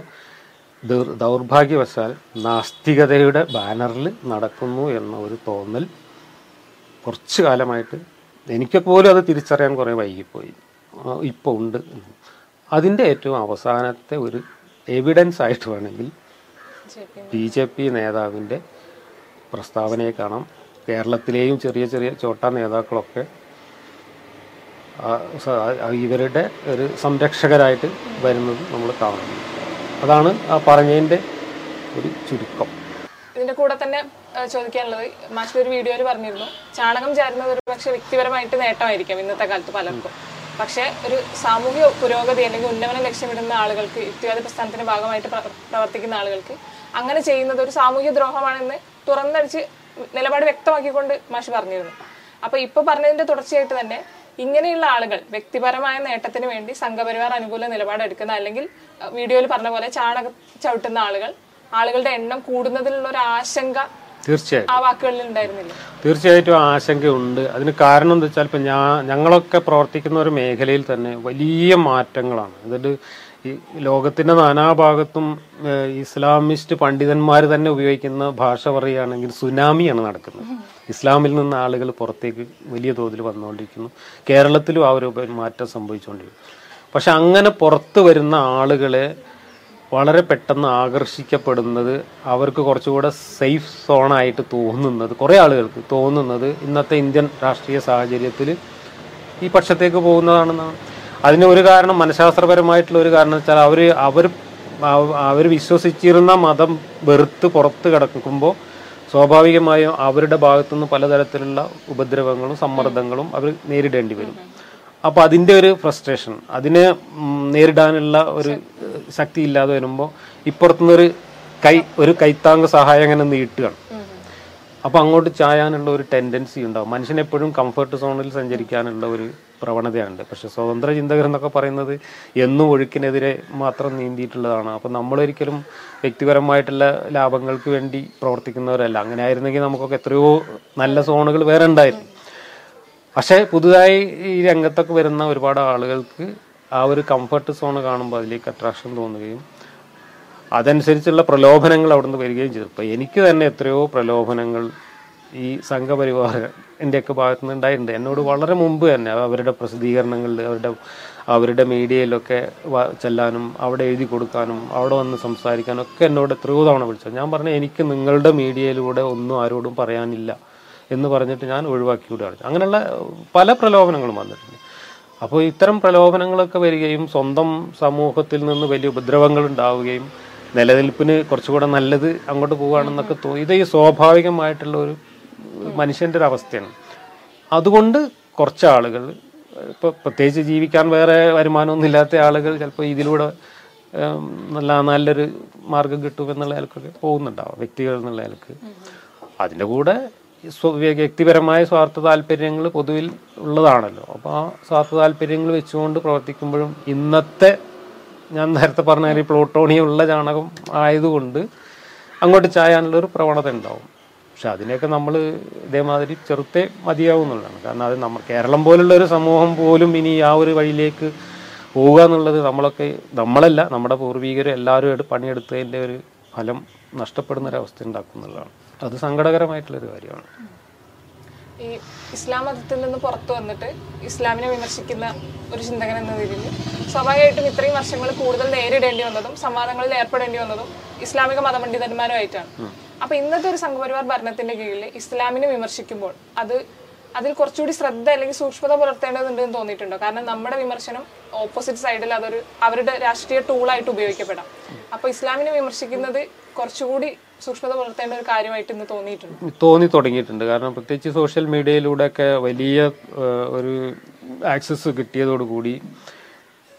ദൗർഭാഗ്യവശാൽ നാസ്തികതയുടെ ബാനറിൽ നടക്കുന്നു എന്ന ഒരു തോന്നൽ കുറച്ചു കാലമായിട്ട് എനിക്ക് പോലും അത് തിരിച്ചറിയാൻ കുറേ വൈകിപ്പോയി. ഇപ്പോൾ ഉണ്ട്. അതിന്റെ ഏറ്റവും അവസാനത്തെ ഒരു എവിഡൻസ് ആയിട്ട് വേണമെങ്കിൽ ബി ജെ പി നേതാവിന്റെ പ്രസ്താവനയെ കാണാം. കേരളത്തിലെയും ചെറിയ ചെറിയ ചോട്ട നേതാക്കളൊക്കെ ഇവരുടെ ഒരു സംരക്ഷകരായിട്ട് വരുന്നത് നമ്മൾ കാണുന്നു അതാണ് ആ പറഞ്ഞതിന്റെ ഒരു ചുരുക്കം. ഇതിന്റെ കൂടെ തന്നെ ചോദിക്കാനുള്ളത് മാസ്റ്റർ ഒരു വീഡിയോയിൽ പറഞ്ഞിരുന്നു ചാണകം ചാരുന്നത് ഒരു പക്ഷെ വ്യക്തിപരമായിട്ട് നേട്ടമായിരിക്കാം ഇന്നത്തെ കാലത്ത് പലർക്കും. പക്ഷേ ഒരു സാമൂഹ്യ പുരോഗതി അല്ലെങ്കിൽ ഉന്നമനം ലക്ഷ്യമിടുന്ന ആളുകൾക്ക് യുക്തിവാദ പ്രസ്ഥാനത്തിന്റെ ഭാഗമായിട്ട് പ്രവർത്തിക്കുന്ന ആളുകൾക്ക് അങ്ങനെ ചെയ്യുന്നത് ഒരു സാമൂഹ്യ ദ്രോഹമാണെന്ന് തുറന്നടിച്ച് നിലപാട് വ്യക്തമാക്കിക്കൊണ്ട് മാഷ് പറഞ്ഞിരുന്നു. അപ്പൊ ഇപ്പൊ പറഞ്ഞതിന്റെ തുടർച്ചയായിട്ട് തന്നെ ഇങ്ങനെയുള്ള ആളുകൾ വ്യക്തിപരമായ നേട്ടത്തിന് വേണ്ടി സംഘപരിവാർ അനുകൂല നിലപാടെടുക്കുന്ന അല്ലെങ്കിൽ വീഡിയോയിൽ പറഞ്ഞ പോലെ ചാണക ചവിട്ടുന്ന ആളുകൾ ആളുകളുടെ എണ്ണം കൂടുന്നതിലുള്ള ഒരു ആശങ്ക തീർച്ചയായും ആ വാക്കുകളിൽ ഉണ്ടായിരുന്നില്ല. തീർച്ചയായിട്ടും ആശങ്കയുണ്ട്. അതിന് കാരണം എന്താ വെച്ചാൽ ഇപ്പം ഞാൻ ഞങ്ങളൊക്കെ പ്രവർത്തിക്കുന്ന ഒരു മേഖലയിൽ തന്നെ വലിയ മാറ്റങ്ങളാണ്. എന്നിട്ട് ഈ ലോകത്തിന്റെ നാനാഭാഗത്തും ഇസ്ലാമിസ്റ്റ് പണ്ഡിതന്മാർ തന്നെ ഉപയോഗിക്കുന്ന ഭാഷ പറയുകയാണെങ്കിൽ സുനാമിയാണ് നടക്കുന്നത്. ഇസ്ലാമിൽ നിന്ന് ആളുകൾ പുറത്തേക്ക് വലിയ തോതിൽ വന്നുകൊണ്ടിരിക്കുന്നു. കേരളത്തിലും ആ ഒരു മാറ്റം സംഭവിച്ചുകൊണ്ടിരിക്കുന്നു. പക്ഷെ അങ്ങനെ പുറത്തു വരുന്ന ആളുകളെ വളരെ പെട്ടെന്ന് ആകർഷിക്കപ്പെടുന്നത് അവർക്ക് കുറച്ചുകൂടെ സേഫ് സോണായിട്ട് തോന്നുന്നത് കുറേ ആളുകൾക്ക് തോന്നുന്നത് ഇന്നത്തെ ഇന്ത്യൻ രാഷ്ട്രീയ സാഹചര്യത്തിൽ ഈ പക്ഷത്തേക്ക് പോകുന്നതാണെന്നാണ്. അതിന് ഒരു കാരണം മനഃശാസ്ത്രപരമായിട്ടുള്ള ഒരു കാരണം വെച്ചാൽ അവർ അവർ അവർ വിശ്വസിച്ചിരുന്ന മതം വെറുത്ത് പുറത്ത് കിടക്കുമ്പോൾ സ്വാഭാവികമായും അവരുടെ ഭാഗത്തുനിന്ന് പലതരത്തിലുള്ള ഉപദ്രവങ്ങളും സമ്മർദ്ദങ്ങളും അവർ നേരിടേണ്ടി വരും. അപ്പോൾ അതിന്റെ ഒരു ഫ്രസ്ട്രേഷൻ അതിനെ നേരിടാനുള്ള ഒരു ശക്തി ഇല്ലാതെ വരുമ്പോൾ ഇപ്പുറത്തുനിന്നൊരു കൈ ഒരു കൈത്താങ്ക സഹായം അങ്ങനെ നീട്ടുകയാണ് അപ്പോൾ അങ്ങോട്ട് ചായാനുള്ള ഒരു ടെൻഡൻസി ഉണ്ടാവും. മനുഷ്യൻ എപ്പോഴും കംഫർട്ട് സോണിൽ സഞ്ചരിക്കാനുള്ള ഒരു പ്രവണതയാണ് പക്ഷെ സ്വതന്ത്ര ചിന്തകർ എന്നൊക്കെ പറയുന്നത് എന്നും ഒഴുക്കിനെതിരെ മാത്രം നീന്തിയിട്ടുള്ളതാണ്. അപ്പോൾ നമ്മളൊരിക്കലും വ്യക്തിപരമായിട്ടുള്ള ലാഭങ്ങൾക്ക് വേണ്ടി പ്രവർത്തിക്കുന്നവരല്ല. അങ്ങനെ ആയിരുന്നെങ്കിൽ നമുക്കൊക്കെ എത്രയോ നല്ല സോണുകൾ വേറെ ഉണ്ടായിരുന്നു. പക്ഷേ പുതുതായി ഈ രംഗത്തൊക്കെ വരുന്ന ഒരുപാട് ആളുകൾക്ക് ആ ഒരു കംഫർട്ട് സോൺ കാണുമ്പോൾ അതിലേക്ക് അട്രാക്ഷൻ തോന്നുകയും അതനുസരിച്ചുള്ള പ്രലോഭനങ്ങൾ അവിടുന്ന് വരികയും ചെയ്തു. ഇപ്പം എനിക്ക് തന്നെ എത്രയോ പ്രലോഭനങ്ങൾ ഈ സംഘപരിവാറിന്റെ ഒക്കെ ഭാഗത്തു നിന്ന് ഉണ്ടായിട്ടുണ്ട്. എന്നോട് വളരെ മുമ്പ് തന്നെ അവരുടെ പ്രസിദ്ധീകരണങ്ങളിൽ അവരുടെ അവരുടെ മീഡിയയിലൊക്കെ ചെല്ലാനും അവിടെ എഴുതി കൊടുക്കാനും അവിടെ വന്ന് സംസാരിക്കാനും ഒക്കെ എന്നോട് എത്രയോ തവണ വിളിച്ചത് ഞാൻ പറഞ്ഞു എനിക്ക് നിങ്ങളുടെ മീഡിയയിലൂടെ ഒന്നും ആരോടും പറയാനില്ല. എന്ന് പറഞ്ഞിട്ട് ഞാൻ ഒഴിവാക്കി വിടുകയാണ് അങ്ങനെയുള്ള പല പ്രലോഭനങ്ങളും വന്നിട്ടുണ്ട്. അപ്പോൾ ഇത്തരം പ്രലോഭനങ്ങളൊക്കെ വരികയും സ്വന്തം സമൂഹത്തിൽ നിന്ന് വലിയ ഉപദ്രവങ്ങൾ ഉണ്ടാവുകയും നിലനിൽപ്പിന് കുറച്ചുകൂടെ നല്ലത് അങ്ങോട്ട് പോവുകയാണെന്നൊക്കെ തോന്നി ഇത് ഈ സ്വാഭാവികമായിട്ടുള്ള ഒരു മനുഷ്യന്റെ ഒരു അവസ്ഥയാണ്. അതുകൊണ്ട് കുറച്ച് ആളുകൾ ഇപ്പോൾ പ്രത്യേകിച്ച് ജീവിക്കാൻ വേറെ വരുമാനമൊന്നും ഇല്ലാത്ത ആളുകൾ ചിലപ്പോൾ ഇതിലൂടെ നല്ല നല്ലൊരു മാർഗം കിട്ടുമെന്നുള്ള നിലക്കൊക്കെ പോകുന്നുണ്ടാവും വ്യക്തികൾ എന്നുള്ള നിലയ്ക്ക്. അതിന്റെ കൂടെ വ്യക്തിപരമായ സ്വാർത്ഥ താല്പര്യങ്ങൾ പൊതുവിൽ ഉള്ളതാണല്ലോ. അപ്പോൾ ആ സ്വാർത്ഥ താല്പര്യങ്ങൾ വെച്ചുകൊണ്ട് പ്രവർത്തിക്കുമ്പോഴും ഇന്നത്തെ ഞാൻ നേരത്തെ പറഞ്ഞ പ്ലൂട്ടോണിയം ഉള്ള ചാണകം ആയതുകൊണ്ട് അങ്ങോട്ട് ചായാനുള്ള ഒരു പ്രവണത ഉണ്ടാവും. പക്ഷെ അതിനെയൊക്കെ നമ്മൾ ഇതേമാതിരി ചെറുത്തെ മതിയാവുന്നുള്ളതാണ് കാരണം അത് നമ്മൾ കേരളം പോലുള്ള ഒരു സമൂഹം പോലും ഇനി ആ ഒരു വഴിയിലേക്ക് പോവുക എന്നുള്ളത് നമ്മളൊക്കെ നമ്മളല്ല നമ്മുടെ പൂർവികരും എല്ലാവരും പണിയെടുത്തതിന്റെ ഒരു ഫലം നഷ്ടപ്പെടുന്ന ഒരു അവസ്ഥ ഉണ്ടാക്കുന്നുള്ളതാണ് അത് സങ്കടകരമായിട്ടുള്ളൊരു കാര്യമാണ്. ഈ ഇസ്ലാം മതത്തിൽ നിന്ന് പുറത്തു വന്നിട്ട് ഇസ്ലാമിനെ വിമർശിക്കുന്ന ഒരു ചിന്തകൻ എന്ന രീതിയിൽ സ്വാഭാവികമായിട്ടും ഇത്രയും വർഷങ്ങൾ കൂടുതൽ നേരിടേണ്ടി വന്നതും സംവാദങ്ങളിൽ ഏർപ്പെടേണ്ടി വന്നതും ഇസ്ലാമിക മതപണ്ഡിതന്മാരുമായിട്ടാണ്. അപ്പൊ ഇന്നത്തെ ഒരു സംഘപരിവാർ ഭരണത്തിന്റെ കീഴിൽ ഇസ്ലാമിനെ വിമർശിക്കുമ്പോൾ അത് അതിൽ കുറച്ചുകൂടി ശ്രദ്ധ അല്ലെങ്കിൽ സൂക്ഷ്മത പുലർത്തേണ്ടതുണ്ട് എന്ന് തോന്നിയിട്ടുണ്ടോ? കാരണം നമ്മുടെ വിമർശനം ഓപ്പോസിറ്റ് സൈഡിൽ അതൊരു അവരുടെ രാഷ്ട്രീയ ടൂളായിട്ട് ഉപയോഗിക്കപ്പെടാം. അപ്പൊ ഇസ്ലാമിനെ വിമർശിക്കുന്നത് കുറച്ചുകൂടി സൂക്ഷ്മത പുലർത്തേണ്ട ഒരു കാര്യമായിട്ട് ഇന്ന് തോന്നിയിട്ടുണ്ട്. തോന്നി തുടങ്ങിയിട്ടുണ്ട്. കാരണം പ്രത്യേകിച്ച് സോഷ്യൽ മീഡിയയിലൂടെയൊക്കെ വലിയ ഒരു ആക്സസ് കിട്ടിയതോടുകൂടി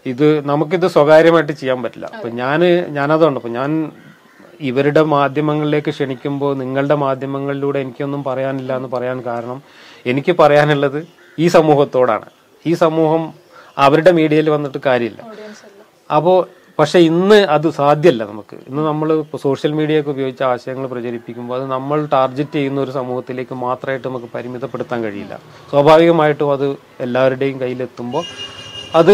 ഇത് നമുക്കിത് സ്വകാര്യമായിട്ട് ചെയ്യാൻ പറ്റില്ല. അപ്പൊ ഞാൻ ഞാനതുണ്ട്. അപ്പൊ ഞാൻ ഇവരുടെ മാധ്യമങ്ങളിലേക്ക് ക്ഷണിക്കുമ്പോൾ നിങ്ങളുടെ മാധ്യമങ്ങളിലൂടെ എനിക്കൊന്നും പറയാനില്ല എന്ന് പറയാൻ കാരണം എനിക്ക് പറയാനുള്ളത് ഈ സമൂഹത്തോടാണ്. ഈ സമൂഹം അവരുടെ മീഡിയയിൽ വന്നിട്ട് കാര്യമില്ല. അപ്പോൾ പക്ഷെ ഇന്ന് അത് സാധ്യമല്ല നമുക്ക്. ഇന്ന് നമ്മൾ സോഷ്യൽ മീഡിയ ഒക്കെ ഉപയോഗിച്ച് ആശയങ്ങൾ പ്രചരിപ്പിക്കുമ്പോൾ അത് നമ്മൾ ടാർഗറ്റ് ചെയ്യുന്ന ഒരു സമൂഹത്തിലേക്ക് മാത്രമായിട്ട് നമുക്ക് പരിമിതപ്പെടുത്താൻ കഴിയില്ല. സ്വാഭാവികമായിട്ടും അത് എല്ലാവരുടെയും കയ്യിലെത്തുമ്പോൾ അത്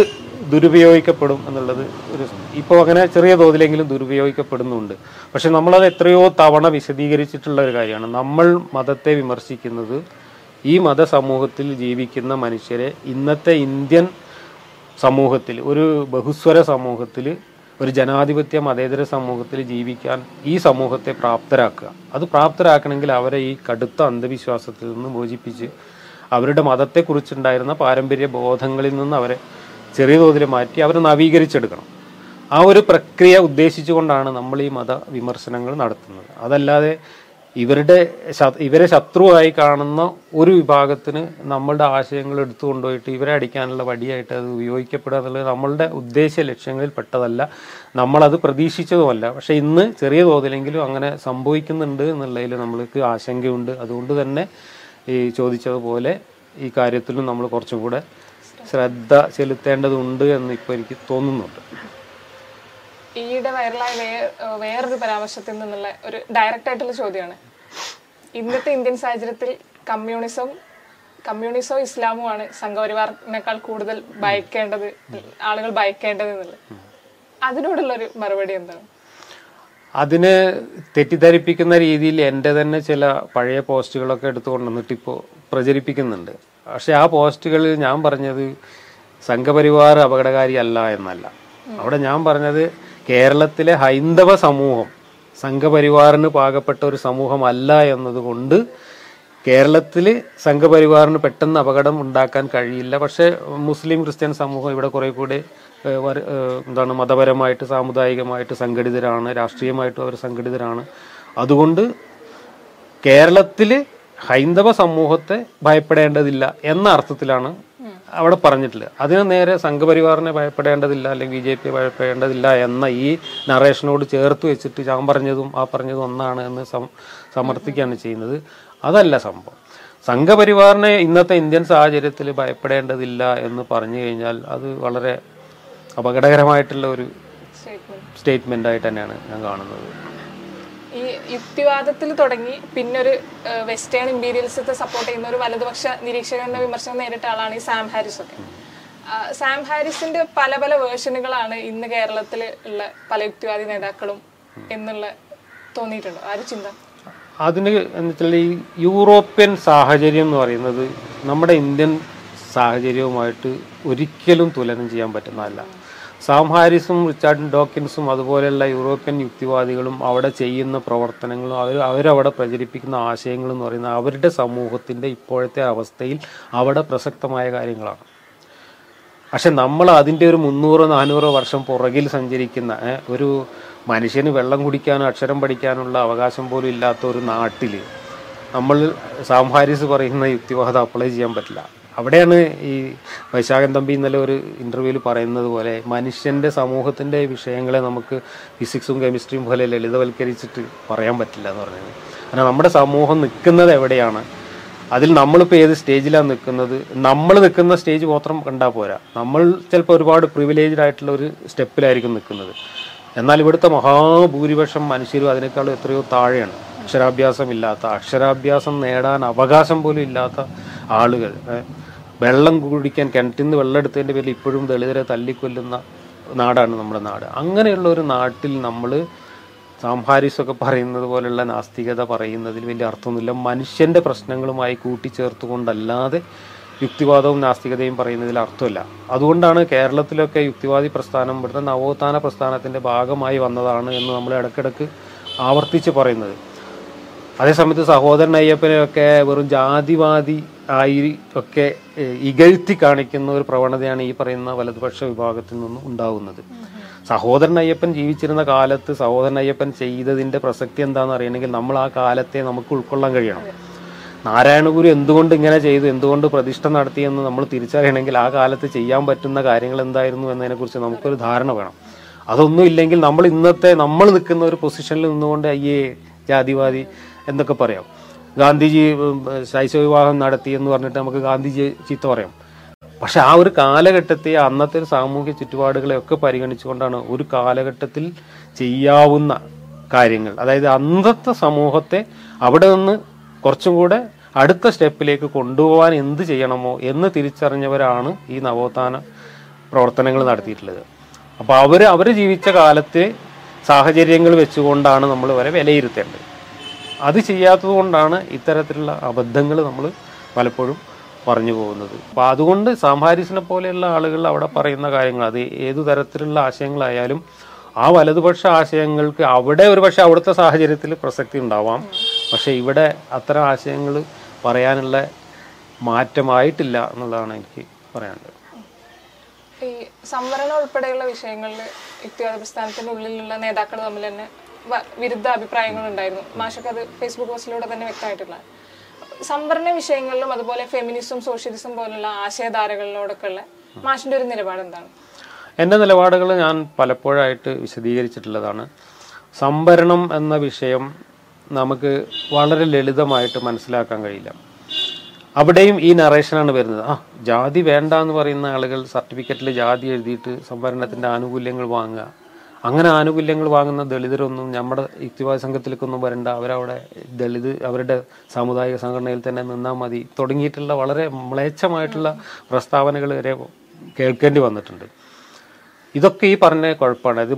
ദുരുപയോഗിക്കപ്പെടും എന്നുള്ളത് ഒരു ഇപ്പോൾ അങ്ങനെ ചെറിയ തോതിലെങ്കിലും ദുരുപയോഗിക്കപ്പെടുന്നുണ്ട്. പക്ഷെ നമ്മളത് എത്രയോ തവണ വിശദീകരിച്ചിട്ടുള്ള ഒരു കാര്യമാണ്. നമ്മൾ മതത്തെ വിമർശിക്കുന്നത് ഈ മതസമൂഹത്തിൽ ജീവിക്കുന്ന മനുഷ്യരെ ഇന്നത്തെ ഇന്ത്യൻ സമൂഹത്തിൽ ഒരു ബഹുസ്വര സമൂഹത്തിൽ ഒരു ജനാധിപത്യ മതേതര സമൂഹത്തിൽ ജീവിക്കാൻ ഈ സമൂഹത്തെ പ്രാപ്തരാക്കുക. അത് പ്രാപ്തരാക്കണമെങ്കിൽ അവരെ ഈ കടുത്ത അന്ധവിശ്വാസത്തിൽ നിന്ന് മോചിപ്പിച്ച് അവരുടെ മതത്തെക്കുറിച്ചുണ്ടായിരുന്ന പാരമ്പര്യ ബോധങ്ങളിൽ നിന്ന് അവരെ ചെറിയ തോതിൽ മാറ്റി അവരെ നവീകരിച്ചെടുക്കണം. ആ ഒരു പ്രക്രിയ ഉദ്ദേശിച്ചുകൊണ്ടാണ് നമ്മൾ ഈ മത വിമർശനങ്ങൾ നടത്തുന്നത്. അതല്ലാതെ ഇവരുടെ ഇവരെ ശത്രുവായി കാണുന്ന ഒരു വിഭാഗത്തിന് നമ്മളുടെ ആശയങ്ങൾ എടുത്തു കൊണ്ടുപോയിട്ട് ഇവരെ അടിക്കാനുള്ള വടിയായിട്ട് അത് ഉപയോഗിക്കപ്പെടുക എന്നുള്ളത് നമ്മളുടെ ഉദ്ദേശ ലക്ഷ്യങ്ങളിൽ പെട്ടതല്ല. നമ്മളത് പ്രതീക്ഷിച്ചതുമല്ല. പക്ഷേ ഇന്ന് ചെറിയ തോതിലെങ്കിലും അങ്ങനെ സംഭവിക്കുന്നുണ്ട് എന്നുള്ളതിൽ നമ്മൾക്ക് ആശങ്കയുണ്ട്. അതുകൊണ്ട് തന്നെ ഈ ചോദിച്ചതുപോലെ ഈ കാര്യത്തിലും നമ്മൾ കുറച്ചും കൂടെ ശ്രദ്ധ ചെലുത്തേണ്ടതുണ്ട് എന്ന് ഇപ്പോൾ എനിക്ക് തോന്നുന്നുണ്ട്. ഈയിടെ വൈറലായ വേറൊരു പരാമർശത്തിൽ നിന്നുള്ള ഒരു ഡയറക്റ്റ് ആയിട്ടുള്ള ചോദ്യമാണ്. ഇന്നത്തെ ഇന്ത്യൻ സാഹചര്യത്തിൽ കമ്മ്യൂണിസം കമ്മ്യൂണിസവും ഇസ്ലാമുമാണ് സംഘപരിവാറിനേക്കാൾ കൂടുതൽ ഭയക്കേണ്ടത് ആളുകൾ ഭയക്കേണ്ടത് എന്നുള്ളത്. അതിനോടുള്ള ഒരു മറുപടി എന്താണ്? അതിനെ തെറ്റിദ്ധരിപ്പിക്കുന്ന രീതിയിൽ എന്റെ തന്നെ ചില പഴയ പോസ്റ്റുകളൊക്കെ എടുത്തുകൊണ്ടുവന്നിട്ട് ഇപ്പോൾ പ്രചരിപ്പിക്കുന്നുണ്ട്. പക്ഷെ ആ പോസ്റ്റുകളിൽ ഞാൻ പറഞ്ഞത് സംഘപരിവാർ അപകടകാരിയല്ല എന്നല്ല. അവിടെ ഞാൻ പറഞ്ഞത് കേരളത്തിലെ ഹൈന്ദവ സമൂഹം സംഘപരിവാറിന് പാകപ്പെട്ട ഒരു സമൂഹമല്ല എന്നതുകൊണ്ട് കേരളത്തിൽ സംഘപരിവാറിന് പെട്ടെന്ന് അപകടം ഉണ്ടാക്കാൻ കഴിയില്ല. പക്ഷേ മുസ്ലിം ക്രിസ്ത്യൻ സമൂഹം ഇവിടെ കുറെ കൂടെ എന്താണ് മതപരമായിട്ട് സാമുദായികമായിട്ട് സംഘടിതരാണ് രാഷ്ട്രീയമായിട്ടും അവർ സംഘടിതരാണ്. അതുകൊണ്ട് കേരളത്തിൽ ഹൈന്ദവ സമൂഹത്തെ ഭയപ്പെടേണ്ടതില്ല എന്ന അർത്ഥത്തിലാണ് അവിടെ പറഞ്ഞിട്ടില്ല. അതിന് നേരെ സംഘപരിവാറിനെ ഭയപ്പെടേണ്ടതില്ല അല്ലെങ്കിൽ ബി ജെ പി ഭയപ്പെടേണ്ടതില്ല എന്ന ഈ നറേഷനോട് ചേർത്ത് വെച്ചിട്ട് ഞാൻ പറഞ്ഞതും ആ പറഞ്ഞതും ഒന്നാണ് എന്ന് സമർത്ഥിക്കുകയാണ് ചെയ്യുന്നത്. അതല്ല സംഭവം. സംഘപരിവാറിനെ ഇന്നത്തെ ഇന്ത്യൻ സാഹചര്യത്തിൽ ഭയപ്പെടേണ്ടതില്ല എന്ന് പറഞ്ഞു കഴിഞ്ഞാൽ അത് വളരെ അപകടകരമായിട്ടുള്ള ഒരു ആയിട്ട് തന്നെയാണ് ഞാൻ കാണുന്നത്. ഈ യുക്തിവാദത്തിൽ തുടങ്ങി പിന്നൊരു വെസ്റ്റേൺ ഇമ്പീരിയൽസത്തെ സപ്പോർട്ട് ചെയ്യുന്ന ഒരു വലതുപക്ഷ നിരീക്ഷകന്റെ വിമർശനം നേരിട്ട ആളാണ് ഈ സാം ഹാരിസ് ഒക്കെ. സാം ഹാരിസിന്റെ പല പല വേർഷനുകളാണ് ഇന്ന് കേരളത്തിൽ ഉള്ള പല യുക്തിവാദി നേതാക്കളും എന്നുള്ള തോന്നിയിട്ടുണ്ടോ. ആ ഒരു ചിന്ത? അതിന് എന്നുവെച്ചാൽ ഈ യൂറോപ്യൻ സാഹചര്യം എന്ന് പറയുന്നത് നമ്മുടെ ഇന്ത്യൻ സാഹചര്യവുമായിട്ട് ഒരിക്കലും തുലനം ചെയ്യാൻ പറ്റുന്നതല്ല. സാം ഹാരിസും റിച്ചാർഡ് ഡോക്കിൻസും അതുപോലെയുള്ള യൂറോപ്യൻ യുക്തിവാദികളും അവിടെ ചെയ്യുന്ന പ്രവർത്തനങ്ങളും അവർ അവരവിടെ പ്രചരിപ്പിക്കുന്ന ആശയങ്ങളും എന്ന് പറയുന്നത് അവരുടെ സമൂഹത്തിന്റെ ഇപ്പോഴത്തെ അവസ്ഥയിൽ അവിടെ പ്രസക്തമായ കാര്യങ്ങളാണ്. പക്ഷെ നമ്മൾ അതിന്റെ ഒരു മുന്നൂറോ നാനൂറോ വർഷം പുറകിൽ സഞ്ചരിക്കുന്ന ഒരു മനുഷ്യന് വെള്ളം കുടിക്കാനോ അക്ഷരം പഠിക്കാനുള്ള അവകാശം പോലും ഇല്ലാത്ത ഒരു നാട്ടിൽ നമ്മൾ സാം ഹാരിസ് പറയുന്ന യുക്തിവാദം അപ്ലൈ ചെയ്യാൻ പറ്റില്ല. അവിടെയാണ് ഈ വൈശാഖൻ തമ്പി ഇന്നലെ ഒരു ഇന്റർവ്യൂവിൽ പറയുന്നത് പോലെ മനുഷ്യന്റെ സമൂഹത്തിന്റെ വിഷയങ്ങളെ നമുക്ക് ഫിസിക്സും കെമിസ്ട്രിയും പോലെ ലളിതവൽക്കരിച്ചിട്ട് പറയാൻ പറ്റില്ല എന്ന് പറഞ്ഞത്. കാരണം നമ്മുടെ സമൂഹം നിൽക്കുന്നത് എവിടെയാണ്? അതിൽ നമ്മളിപ്പോൾ ഏത് സ്റ്റേജിലാണ് നിൽക്കുന്നത്? നമ്മൾ നിൽക്കുന്ന സ്റ്റേജ് മാത്രം കണ്ടാൽ പോരാ. നമ്മൾ ചിലപ്പോൾ ഒരുപാട് പ്രിവിലേജ്ഡ് ആയിട്ടുള്ള ഒരു സ്റ്റെപ്പിലായിരിക്കും നിൽക്കുന്നത്. എന്നാൽ ഇവിടുത്തെ മഹാഭൂരിപക്ഷം മനുഷ്യരും അതിനേക്കാളും എത്രയോ താഴെയാണ്. അക്ഷരാഭ്യാസം ഇല്ലാത്ത അക്ഷരാഭ്യാസം നേടാൻ അവകാശം പോലും ഇല്ലാത്ത ആളുകൾ. വെള്ളം കുടിക്കാൻ കിണറ്റിൽ നിന്ന് വെള്ളം എടുത്തതിന്റെ പേരിൽ ഇപ്പോഴും ദളിതരെ തല്ലിക്കൊല്ലുന്ന നാടാണ് നമ്മുടെ നാട്. അങ്ങനെയുള്ള ഒരു നാട്ടിൽ നമ്മൾ സാംഹാരിസൊക്കെ പറയുന്നത് പോലുള്ള നാസ്തികത പറയുന്നതിൽ വലിയ അർത്ഥമൊന്നുമില്ല. മനുഷ്യന്റെ പ്രശ്നങ്ങളുമായി കൂട്ടിച്ചേർത്തുകൊണ്ടല്ലാതെ യുക്തിവാദവും നാസ്തികതയും പറയുന്നതിൽ അർത്ഥമില്ല. അതുകൊണ്ടാണ് കേരളത്തിലൊക്കെ യുക്തിവാദി പ്രസ്ഥാനം ഇവിടുത്തെ നവോത്ഥാന പ്രസ്ഥാനത്തിന്റെ ഭാഗമായി വന്നതാണ് എന്ന് നമ്മൾ ഇടയ്ക്കിടയ്ക്ക് ആവർത്തിച്ച് പറയുന്നത്. അതേസമയത്ത് സഹോദരൻ അയ്യപ്പനെയൊക്കെ വെറും ജാതിവാദി ആയി ഒക്കെ ഇകഴ്ത്തി കാണിക്കുന്ന ഒരു പ്രവണതയാണ് ഈ പറയുന്ന വലതുപക്ഷ വിഭാഗത്തിൽ നിന്നും ഉണ്ടാകുന്നത് സഹോദരൻ അയ്യപ്പൻ ജീവിച്ചിരുന്ന കാലത്ത് സഹോദരൻ അയ്യപ്പൻ ചെയ്തതിന്റെ പ്രസക്തി എന്താണെന്ന് അറിയണമെങ്കിൽ നമ്മൾ ആ കാലത്തെ നമുക്ക് ഉൾക്കൊള്ളാൻ കഴിയണം. നാരായണഗുരു എന്തുകൊണ്ട് ഇങ്ങനെ ചെയ്തു എന്തുകൊണ്ട് പ്രതിഷ്ഠ നടത്തിയെന്ന് നമ്മൾ തിരിച്ചറിയണമെങ്കിൽ ആ കാലത്ത് ചെയ്യാൻ പറ്റുന്ന കാര്യങ്ങൾ എന്തായിരുന്നു എന്നതിനെക്കുറിച്ച് നമുക്കൊരു ധാരണ വേണം. അതൊന്നും ഇല്ലെങ്കിൽ നമ്മൾ ഇന്നത്തെ നമ്മൾ നിൽക്കുന്ന ഒരു പൊസിഷനിൽ നിന്നുകൊണ്ട് അയ്യേ ജാതിവാദി എന്നൊക്കെ പറയാം. ഗാന്ധിജി ശൈശവ വിവാഹം നടത്തി എന്ന് പറഞ്ഞിട്ട് നമുക്ക് ഗാന്ധിജി ചീത്ത പറയാം. പക്ഷെ ആ ഒരു കാലഘട്ടത്തെ അന്നത്തെ സാമൂഹ്യ ചുറ്റുപാടുകളെ ഒക്കെ പരിഗണിച്ചുകൊണ്ടാണ് ഒരു കാലഘട്ടത്തിൽ ചെയ്യാവുന്ന കാര്യങ്ങൾ. അതായത് അന്നത്തെ സമൂഹത്തെ അവിടെ നിന്ന് കുറച്ചും കൂടെ അടുത്ത സ്റ്റെപ്പിലേക്ക് കൊണ്ടുപോകാൻ എന്ത് ചെയ്യണമോ എന്ന് തിരിച്ചറിഞ്ഞവരാണ് ഈ നവോത്ഥാന പ്രവർത്തനങ്ങൾ നടത്തിയിട്ടുള്ളത്. അപ്പോൾ അവർ അവർ ജീവിച്ച കാലത്തെ സാഹചര്യങ്ങൾ വെച്ചുകൊണ്ടാണ് നമ്മൾ വരെ വിലയിരുത്തേണ്ടത്. അത് ചെയ്യാത്തത് കൊണ്ടാണ് ഇത്തരത്തിലുള്ള അബദ്ധങ്ങൾ നമ്മൾ പലപ്പോഴും പറഞ്ഞു പോകുന്നത്. അപ്പോൾ അതുകൊണ്ട് സാംഹാരിസിനെ പോലെയുള്ള ആളുകൾ അവിടെ പറയുന്ന കാര്യങ്ങൾ അത് ഏതു തരത്തിലുള്ള ആശയങ്ങളായാലും ആ വലതുപക്ഷ ആശയങ്ങൾക്ക് അവിടെ ഒരു പക്ഷേ അവിടുത്തെ സാഹചര്യത്തിൽ പ്രസക്തി ഉണ്ടാവാം. പക്ഷേ ഇവിടെ അത്തരം ആശയങ്ങൾ പറയാനുള്ള മാറ്റമായിട്ടില്ല എന്നുള്ളതാണ് എനിക്ക് പറയാനുള്ളത്. ഈ സംവരണം ഉൾപ്പെടെയുള്ള വിഷയങ്ങളിൽ യുക്തിവാദ പ്രസ്ഥാനത്തിന്റെ ഉള്ളിലുള്ള നേതാക്കൾ തമ്മിൽ തന്നെ വിരുദ്ധ അഭിപ്രായങ്ങൾ ഉണ്ടായിരുന്നു മാഷക്ക് അത് ഫേസ്ബുക്ക് പോസ്റ്റിലൂടെ തന്നെ വ്യക്തമായിട്ടുള്ള. സംവരണ വിഷയങ്ങളിലും അതുപോലെ ഫെമിനിസം സോഷ്യലിസം പോലുള്ള ആശയധാരകളിലോടൊക്കെ ഉള്ള മാഷിന്റെ ഒരു നിലപാട് എന്താണ്? എന്റെ നിലപാടുകൾ ഞാൻ പലപ്പോഴായിട്ട് വിശദീകരിച്ചിട്ടുള്ളതാണ്. സംഭരണം എന്ന വിഷയം നമുക്ക് വളരെ ലളിതമായിട്ട് മനസ്സിലാക്കാൻ കഴിയില്ല. അവിടെയും ഈ നറേഷനാണ് വരുന്നത്. ആ ജാതി വേണ്ട എന്ന് പറയുന്ന ആളുകൾ സർട്ടിഫിക്കറ്റിൽ ജാതി എഴുതിയിട്ട് സംവരണത്തിന്റെ ആനുകൂല്യങ്ങൾ വാങ്ങുക. അങ്ങനെ ആനുകൂല്യങ്ങൾ വാങ്ങുന്ന ദളിതരൊന്നും നമ്മുടെ യുക്തിവാദ സംഘത്തിലേക്കൊന്നും വരണ്ട. അവരവിടെ ദളിത് അവരുടെ സാമുദായിക സംഘടനയിൽ തന്നെ നിന്നാൽ മതി. തുടങ്ങിയിട്ടുള്ള വളരെ മ്ലേച്ഛമായിട്ടുള്ള പ്രസ്താവനകൾ വരെ കേൾക്കേണ്ടി വന്നിട്ടുണ്ട്. ഇതൊക്കെ ഈ പറഞ്ഞ കുഴപ്പമാണ്. ഇത്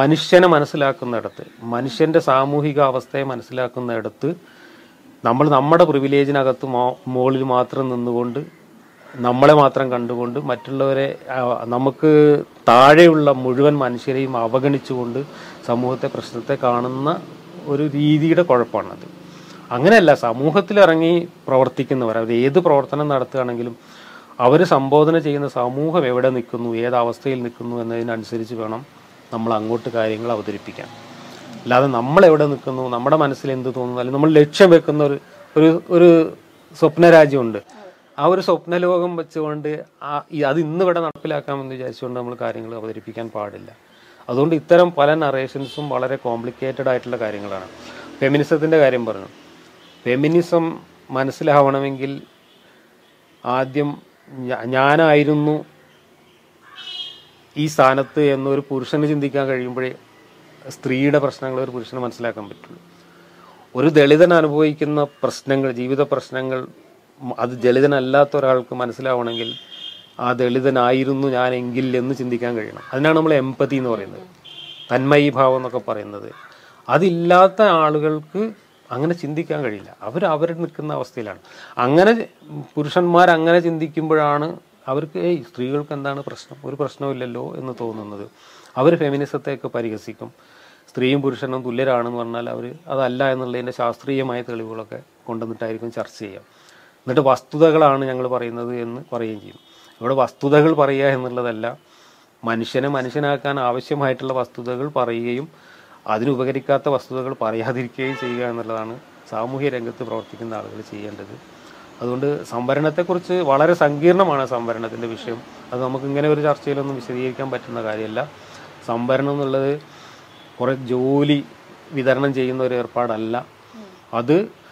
മനുഷ്യനെ മനസ്സിലാക്കുന്നിടത്ത് മനുഷ്യന്റെ സാമൂഹിക അവസ്ഥയെ മനസ്സിലാക്കുന്നിടത്ത് നമ്മൾ നമ്മുടെ പ്രിവിലേജിനകത്ത് മുകളിൽ മാത്രം നിന്നുകൊണ്ട് നമ്മളെ മാത്രം കണ്ടുകൊണ്ട് മറ്റുള്ളവരെ നമുക്ക് താഴെയുള്ള മുഴുവൻ മനുഷ്യരെയും അവഗണിച്ചുകൊണ്ട് സമൂഹത്തെ പ്രശ്നത്തെ കാണുന്ന ഒരു രീതിയുടെ കുഴപ്പമാണത്. അങ്ങനെയല്ല സമൂഹത്തിലിറങ്ങി പ്രവർത്തിക്കുന്നവർ അവർ ഏത് പ്രവർത്തനം നടത്തുകയാണെങ്കിലും അവർ സംബോധന ചെയ്യുന്ന സമൂഹം എവിടെ നിൽക്കുന്നു ഏത് അവസ്ഥയിൽ നിൽക്കുന്നു എന്നതിനനുസരിച്ച് വേണം നമ്മൾ അങ്ങോട്ട് കാര്യങ്ങൾ അവതരിപ്പിക്കാൻ. അല്ലാതെ നമ്മൾ എവിടെ നിൽക്കുന്നു നമ്മുടെ മനസ്സിൽ എന്ത് തോന്നുന്നു അല്ലെങ്കിൽ നമ്മൾ ലക്ഷ്യം വെക്കുന്ന ഒരു ഒരു സ്വപ്നരാജ്യമുണ്ട് ആ ഒരു സ്വപ്നലോകം വെച്ചുകൊണ്ട് അത് ഇന്ന് ഇവിടെ നടപ്പിലാക്കാമെന്ന് വിചാരിച്ചുകൊണ്ട് നമ്മൾ കാര്യങ്ങൾ അവതരിപ്പിക്കാൻ പാടില്ല. അതുകൊണ്ട് ഇത്തരം പല നറേഷൻസും വളരെ കോംപ്ലിക്കേറ്റഡ് ആയിട്ടുള്ള കാര്യങ്ങളാണ്. ഫെമിനിസത്തിന്റെ കാര്യം പറഞ്ഞു. ഫെമിനിസം മനസ്സിലാവണമെങ്കിൽ ആദ്യം ഞാനായിരുന്നു ഈ സ്ഥാനത്ത് എന്നൊരു പുരുഷന് ചിന്തിക്കാൻ കഴിയുമ്പോഴേ സ്ത്രീയുടെ പ്രശ്നങ്ങൾ ഒരു പുരുഷന് മനസ്സിലാക്കാൻ പറ്റുള്ളൂ. ഒരു ദളിതൻ അനുഭവിക്കുന്ന പ്രശ്നങ്ങൾ ജീവിത പ്രശ്നങ്ങൾ അത് ദളിതനല്ലാത്ത ഒരാൾക്ക് മനസ്സിലാവണമെങ്കിൽ ആ ദളിതനായിരുന്നു ഞാൻ എങ്കിൽ എന്ന് ചിന്തിക്കാൻ കഴിയണം. അതിനാണ് നമ്മൾ എമ്പതി എന്ന് പറയുന്നത്. തന്മയി ഭാവം എന്നൊക്കെ പറയുന്നത്. അതില്ലാത്ത ആളുകൾക്ക് അങ്ങനെ ചിന്തിക്കാൻ കഴിയില്ല. അവർ അവർ നിൽക്കുന്ന അവസ്ഥയിലാണ്. അങ്ങനെ പുരുഷന്മാർ അങ്ങനെ ചിന്തിക്കുമ്പോഴാണ് അവർക്ക് ഏയ് സ്ത്രീകൾക്ക് എന്താണ് പ്രശ്നം? ഒരു പ്രശ്നമില്ലല്ലോ എന്ന് തോന്നുന്നത്. അവർ ഫെമിനിസത്തെയൊക്കെ പരിഹസിക്കും. സ്ത്രീയും പുരുഷനും തുല്യരാണെന്ന് പറഞ്ഞാൽ അവർ അതല്ല എന്നുള്ളതിന്റെ ശാസ്ത്രീയമായ തെളിവുകളൊക്കെ കൊണ്ടുവന്നിട്ടായിരിക്കും ചർച്ച ചെയ്യുക. എന്നിട്ട് വസ്തുതകളാണ് ഞങ്ങൾ പറയുന്നത് എന്ന് പറയുകയും ചെയ്യും. ഇവിടെ വസ്തുതകൾ പറയുക എന്നുള്ളതല്ല മനുഷ്യനെ മനുഷ്യനാക്കാൻ ആവശ്യമായിട്ടുള്ള വസ്തുതകൾ പറയുകയും അതിനുപകരിക്കാത്ത വസ്തുതകൾ പറയാതിരിക്കുകയും ചെയ്യുക എന്നുള്ളതാണ് സാമൂഹ്യ രംഗത്ത് പ്രവർത്തിക്കുന്ന ആളുകൾ ചെയ്യേണ്ടത്. അതുകൊണ്ട് സംവരണത്തെക്കുറിച്ച് വളരെ സങ്കീർണമാണ് സംവരണത്തിന്റെ വിഷയം. അത് നമുക്ക് ഇങ്ങനെ ഒരു ചർച്ചയിലൊന്നും വിശദീകരിക്കാൻ പറ്റുന്ന കാര്യമല്ല. സംവരണം എന്നുള്ളത് കുറേ ജോലി വിതരണം ചെയ്യുന്ന ഒരു ഏർപ്പാടല്ല. അത്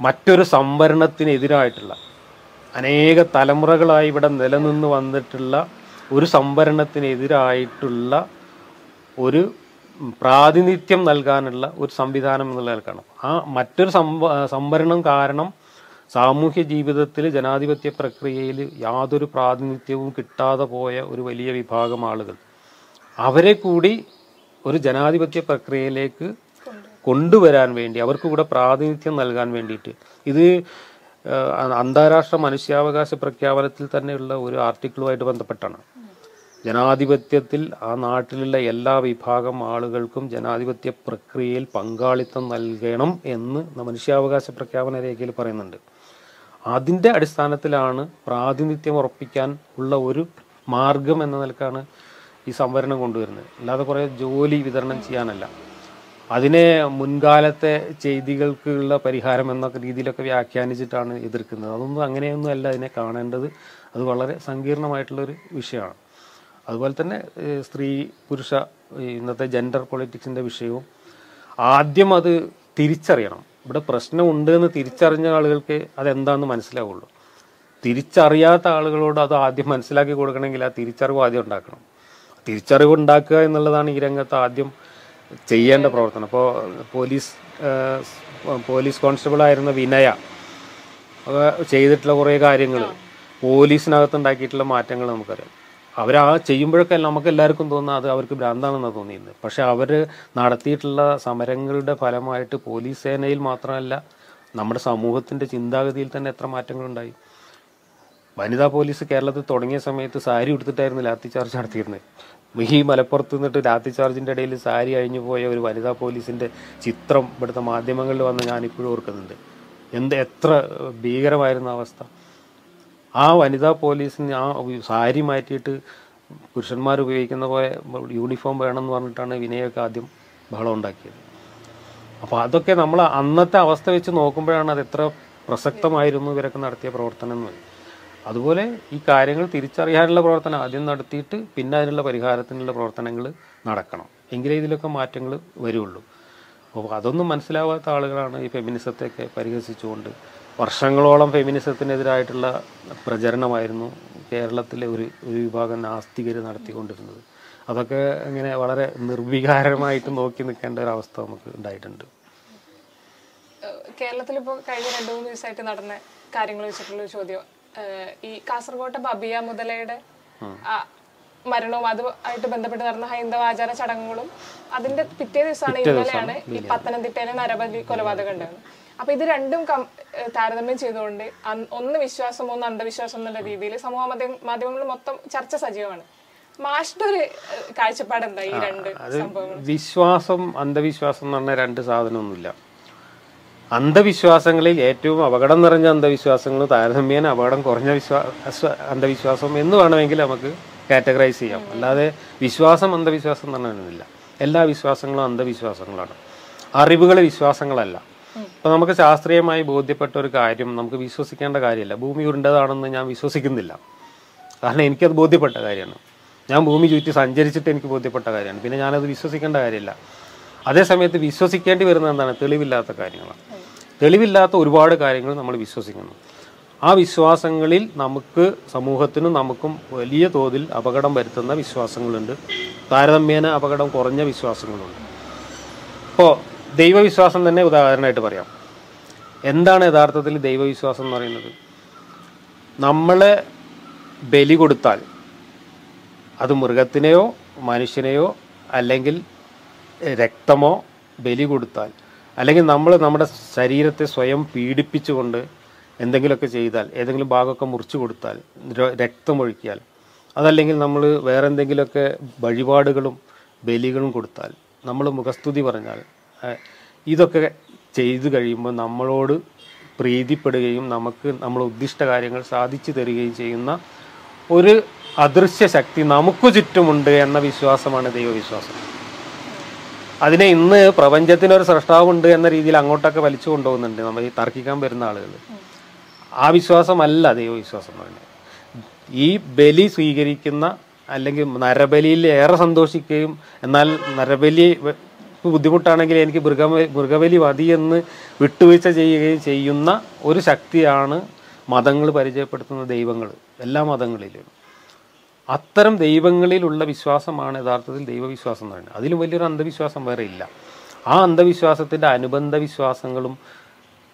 മറ്റൊരു സംവരണത്തിനെതിരായിട്ടുള്ള അനേക തലമുറകളായി ഇവിടെ നിലനിന്ന് വന്നിട്ടുള്ള ഒരു സംവരണത്തിനെതിരായിട്ടുള്ള ഒരു പ്രാതിനിധ്യം നൽകാനുള്ള ഒരു സംവിധാനം എന്നുള്ള നിലക്കാണ്. ആ മറ്റൊരു സംവ സംവരണം കാരണം സാമൂഹ്യ ജീവിതത്തിൽ ജനാധിപത്യ പ്രക്രിയയിൽ യാതൊരു പ്രാതിനിധ്യവും കിട്ടാതെ പോയ ഒരു വലിയ വിഭാഗം ആളുകൾ. അവരെ കൂടി ഒരു ജനാധിപത്യ പ്രക്രിയയിലേക്ക് കൊണ്ടുവരാൻ വേണ്ടി അവർക്ക് കൂടെ പ്രാതിനിധ്യം നൽകാൻ വേണ്ടിയിട്ട്. ഇത് അന്താരാഷ്ട്ര മനുഷ്യാവകാശ പ്രഖ്യാപനത്തിൽ തന്നെയുള്ള ഒരു ആർട്ടിക്കിളുമായിട്ട് ബന്ധപ്പെട്ടാണ്. ജനാധിപത്യത്തിൽ ആ നാട്ടിലുള്ള എല്ലാ വിഭാഗം ആളുകൾക്കും ജനാധിപത്യ പ്രക്രിയയിൽ പങ്കാളിത്തം നൽകണം എന്ന് മനുഷ്യാവകാശ പ്രഖ്യാപന രേഖയിൽ പറയുന്നുണ്ട്. അതിന്റെ അടിസ്ഥാനത്തിലാണ് പ്രാതിനിധ്യം ഉറപ്പിക്കാൻ ഉള്ള ഒരു മാർഗം എന്ന നിലക്കാണ് ഈ സംവരണം കൊണ്ടുവരുന്നത്. അല്ലാതെ കുറേ ജോലി വിതരണം ചെയ്യാനല്ല. അതിനെ മുൻകാലത്തെ ചെയ്തികൾക്കുള്ള പരിഹാരം എന്ന രീതിയിലൊക്കെ വ്യാഖ്യാനിച്ചിട്ടാണ് എതിർക്കുന്നത്. അതൊന്നും അങ്ങനെയൊന്നും അല്ല അതിനെ കാണേണ്ടത്. അത് വളരെ സങ്കീർണമായിട്ടുള്ളൊരു വിഷയമാണ്. അതുപോലെ തന്നെ സ്ത്രീ പുരുഷ ഇന്നത്തെ ജെൻഡർ പൊളിറ്റിക്സിന്റെ വിഷയവും ആദ്യം അത് തിരിച്ചറിയണം. ഇവിടെ പ്രശ്നമുണ്ട് എന്ന് തിരിച്ചറിഞ്ഞ ആളുകൾക്ക് അതെന്താണെന്ന് മനസ്സിലാവുള്ളൂ. തിരിച്ചറിയാത്ത ആളുകളോട് അത് ആദ്യം മനസ്സിലാക്കി കൊടുക്കണമെങ്കിൽ ആ തിരിച്ചറിവ് ആദ്യം ഉണ്ടാക്കണം. തിരിച്ചറിവ് ഉണ്ടാക്കുക എന്നുള്ളതാണ് ഈ രംഗത്ത് ആദ്യം ചെയ്യേണ്ട പ്രവർത്തനം. അപ്പോൾ പോലീസ് പോലീസ് കോൺസ്റ്റബിൾ ആയിരുന്ന വിനയ ചെയ്തിട്ടുള്ള കുറേ കാര്യങ്ങൾ പോലീസിനകത്ത് ഉണ്ടാക്കിയിട്ടുള്ള മാറ്റങ്ങൾ നമുക്കറിയാം. അവർ ആ ചെയ്യുമ്പോഴൊക്കെ നമുക്ക് എല്ലാവർക്കും തോന്നുന്നത് അത് അവർക്ക് ഭ്രാന്താണെന്നാണ് തോന്നിയിരുന്നത്. പക്ഷെ അവർ നടത്തിയിട്ടുള്ള സമരങ്ങളുടെ ഫലമായിട്ട് പോലീസ് സേനയിൽ മാത്രമല്ല നമ്മുടെ സമൂഹത്തിന്റെ ചിന്താഗതിയിൽ തന്നെ എത്ര മാറ്റങ്ങളുണ്ടായി. വനിതാ പോലീസ് കേരളത്തിൽ തുടങ്ങിയ സമയത്ത് സാരി ഉടുത്തിട്ടായിരുന്നു ലാത്തി ചാർജ് നടത്തിയിരുന്നത്. ഈ മലപ്പുറത്ത് നിന്നിട്ട് ലാത്തി ചാർജിന്റെ ഇടയിൽ സാരി അഴിഞ്ഞു പോയ ഒരു വനിതാ പോലീസിന്റെ ചിത്രം ഇവിടുത്തെ മാധ്യമങ്ങളിൽ വന്ന് ഞാനിപ്പോഴും ഓർക്കുന്നുണ്ട്. എന്ത് എത്ര ഭീകരമായിരുന്ന അവസ്ഥ. ആ വനിതാ പോലീസിന് ആ സാരി മാറ്റിയിട്ട് പുരുഷന്മാർ ഉപയോഗിക്കുന്ന പോലെ യൂണിഫോം വേണമെന്ന് പറഞ്ഞിട്ടാണ് വിനയൊക്കെ ആദ്യം ബഹളം ഉണ്ടാക്കിയത്. അപ്പോൾ അതൊക്കെ നമ്മൾ അന്നത്തെ അവസ്ഥ വെച്ച് നോക്കുമ്പോഴാണ് അത് എത്ര പ്രസക്തമായിരുന്നു ഇവരൊക്കെ നടത്തിയ പ്രവർത്തനം എന്ന്. അതുപോലെ ഈ കാര്യങ്ങൾ തിരിച്ചറിയാനുള്ള പ്രവർത്തനം ആദ്യം നടത്തിയിട്ട് പിന്നെ അതിനുള്ള പരിഹാരത്തിനുള്ള പ്രവർത്തനങ്ങൾ നടക്കണം. എങ്കിലേ ഇതിലൊക്കെ മാറ്റങ്ങൾ വരുള്ളൂ. അപ്പോൾ അതൊന്നും മനസ്സിലാവാത്ത ആളുകളാണ് ഈ ഫെമിനിസത്തെയൊക്കെ പരിഹസിച്ചുകൊണ്ട് വർഷങ്ങളോളം ഫെമിനിസത്തിനെതിരായിട്ടുള്ള പ്രചരണമായിരുന്നു കേരളത്തിലെ ഒരു ഒരു വിഭാഗം നാസ്തികർ നടത്തിക്കൊണ്ടിരുന്നത്. അതൊക്കെ ഇങ്ങനെ വളരെ നിർവികാരമായിട്ട് നോക്കി നിൽക്കേണ്ട ഒരു അവസ്ഥ നമുക്ക് ഉണ്ടായിട്ടുണ്ട്. കേരളത്തിൽ ഇപ്പോൾ കഴിഞ്ഞ രണ്ടു മൂന്ന് ദിവസമായിട്ട് നടന്ന കാര്യങ്ങൾ വെച്ചിട്ടുള്ള ചോദ്യം. ഈ കാസർഗോട്ടെ ബബിയ മുതലയുടെ മരണവും അതുമായിട്ട് ബന്ധപ്പെട്ട് നടന്ന ഹൈന്ദവ ആചാര ചടങ്ങുകളും അതിന്റെ പിറ്റേ ദിവസമാണ് ഇന്നലെയാണ് ഈ പത്തനംതിട്ടയിലെ നരബലി കൊലപാതകം ഉണ്ടാകുന്നത് അപ്പൊ ഇത് രണ്ടും താരതമ്യം ചെയ്തുകൊണ്ട് ഒന്ന് വിശ്വാസം ഒന്ന് അന്ധവിശ്വാസം എന്നുള്ള രീതിയിൽ സമൂഹ മാധ്യമങ്ങൾ മൊത്തം ചർച്ച സജീവമാണ്. മാഷിന്റെ ഒരു കാഴ്ചപ്പാട് എന്താ ഈ രണ്ട് സംഭവങ്ങൾ വിശ്വാസം അന്ധവിശ്വാസം എന്ന് പറഞ്ഞ രണ്ട് സാധനമൊന്നുമില്ല. അന്ധവിശ്വാസങ്ങളിൽ ഏറ്റവും അപകടം നിറഞ്ഞ അന്ധവിശ്വാസങ്ങൾ താരതമ്യേന അപകടം കുറഞ്ഞ വിശ്വാസ അന്ധവിശ്വാസം എന്ന് വേണമെങ്കിൽ നമുക്ക് കാറ്റഗറൈസ് ചെയ്യാം. അല്ലാതെ വിശ്വാസം അന്ധവിശ്വാസം എന്ന് പറഞ്ഞില്ല എല്ലാ വിശ്വാസങ്ങളും അന്ധവിശ്വാസങ്ങളാണ്. അറിവുകൾ വിശ്വാസങ്ങളല്ല. ഇപ്പം നമുക്ക് ശാസ്ത്രീയമായി ബോധ്യപ്പെട്ട ഒരു കാര്യം നമുക്ക് വിശ്വസിക്കേണ്ട കാര്യമില്ല. ഭൂമി ഉരുണ്ടതാണെന്ന് ഞാൻ വിശ്വസിക്കുന്നില്ല. കാരണം എനിക്കത് ബോധ്യപ്പെട്ട കാര്യമാണ്. ഞാൻ ഭൂമി ചുറ്റി സഞ്ചരിച്ചിട്ട് എനിക്ക് ബോധ്യപ്പെട്ട കാര്യമാണ്. പിന്നെ ഞാനത് വിശ്വസിക്കേണ്ട കാര്യമില്ല. അതേസമയത്ത് വിശ്വസിക്കേണ്ടി വരുന്നത് എന്താണ്? തെളിവില്ലാത്ത കാര്യങ്ങളാണ്. തെളിവില്ലാത്ത ഒരുപാട് കാര്യങ്ങൾ നമ്മൾ വിശ്വസിക്കുന്നു. ആ വിശ്വാസങ്ങളിൽ നമുക്ക് സമൂഹത്തിനും നമുക്കും വലിയ തോതിൽ അപകടം വരുത്തുന്ന വിശ്വാസങ്ങളുണ്ട്. താരതമ്യേന അപകടം കുറഞ്ഞ വിശ്വാസങ്ങളുണ്ട്. ഇപ്പോൾ ദൈവവിശ്വാസം തന്നെ ഉദാഹരണമായിട്ട് പറയാം. എന്താണ് യഥാർത്ഥത്തിൽ ദൈവവിശ്വാസം എന്ന് പറയുന്നത്? നമ്മളെ ബലി കൊടുത്താൽ അത് മൃഗത്തിനെയോ മനുഷ്യനെയോ അല്ലെങ്കിൽ രക്തമോ ബലി കൊടുത്താൽ അല്ലെങ്കിൽ നമ്മൾ നമ്മുടെ ശരീരത്തെ സ്വയം പീഡിപ്പിച്ചുകൊണ്ട് എന്തെങ്കിലുമൊക്കെ ചെയ്താൽ ഏതെങ്കിലും ഭാഗമൊക്കെ മുറിച്ചു കൊടുത്താൽ രക്തമൊഴിക്കിയാൽ അതല്ലെങ്കിൽ നമ്മൾ വേറെ എന്തെങ്കിലുമൊക്കെ വഴിപാടുകളും ബലികളും കൊടുത്താൽ നമ്മൾ മുഖസ്തുതി പറഞ്ഞാൽ ഇതൊക്കെ ചെയ്തു കഴിയുമ്പോൾ നമ്മളോട് പ്രീതിപ്പെടുകയും നമുക്ക് നമ്മൾ ഉദ്ദിഷ്ട കാര്യങ്ങൾ സാധിച്ചു തരികയും ചെയ്യുന്ന ഒരു അദൃശ്യ ശക്തി നമുക്ക് ചുറ്റുമുണ്ട് എന്ന വിശ്വാസമാണ് ദൈവവിശ്വാസം. അതിനെ ഇന്ന് പ്രപഞ്ചത്തിനൊരു സൃഷ്ടാവുണ്ട് എന്ന രീതിയിൽ അങ്ങോട്ടൊക്കെ വലിച്ചു കൊണ്ടുപോകുന്നുണ്ട്. നമ്മൾ ഈ തർക്കിക്കാൻ വരുന്ന ആളുകൾ. ആ വിശ്വാസമല്ല ദൈവവിശ്വാസം എന്ന് പറയുന്നത്. ഈ ബലി സ്വീകരിക്കുന്ന അല്ലെങ്കിൽ നരബലിയിൽ ഏറെ സന്തോഷിക്കുകയും എന്നാൽ നരബലി ബുദ്ധിമുട്ടാണെങ്കിൽ എനിക്ക് മൃഗ മൃഗബലി മതി എന്ന് വിട്ടുവീഴ്ച ചെയ്യുകയും ചെയ്യുന്ന ഒരു ശക്തിയാണ് മതങ്ങൾ പരിചയപ്പെടുത്തുന്ന ദൈവങ്ങൾ എല്ലാ മതങ്ങളിലും. അത്തരം ദൈവങ്ങളിലുള്ള വിശ്വാസമാണ് യഥാർത്ഥത്തിൽ ദൈവവിശ്വാസം എന്ന് പറയുന്നത്. അതിലും വലിയൊരു അന്ധവിശ്വാസം വേറെ ഇല്ല. ആ അന്ധവിശ്വാസത്തിന്റെ അനുബന്ധ വിശ്വാസങ്ങളും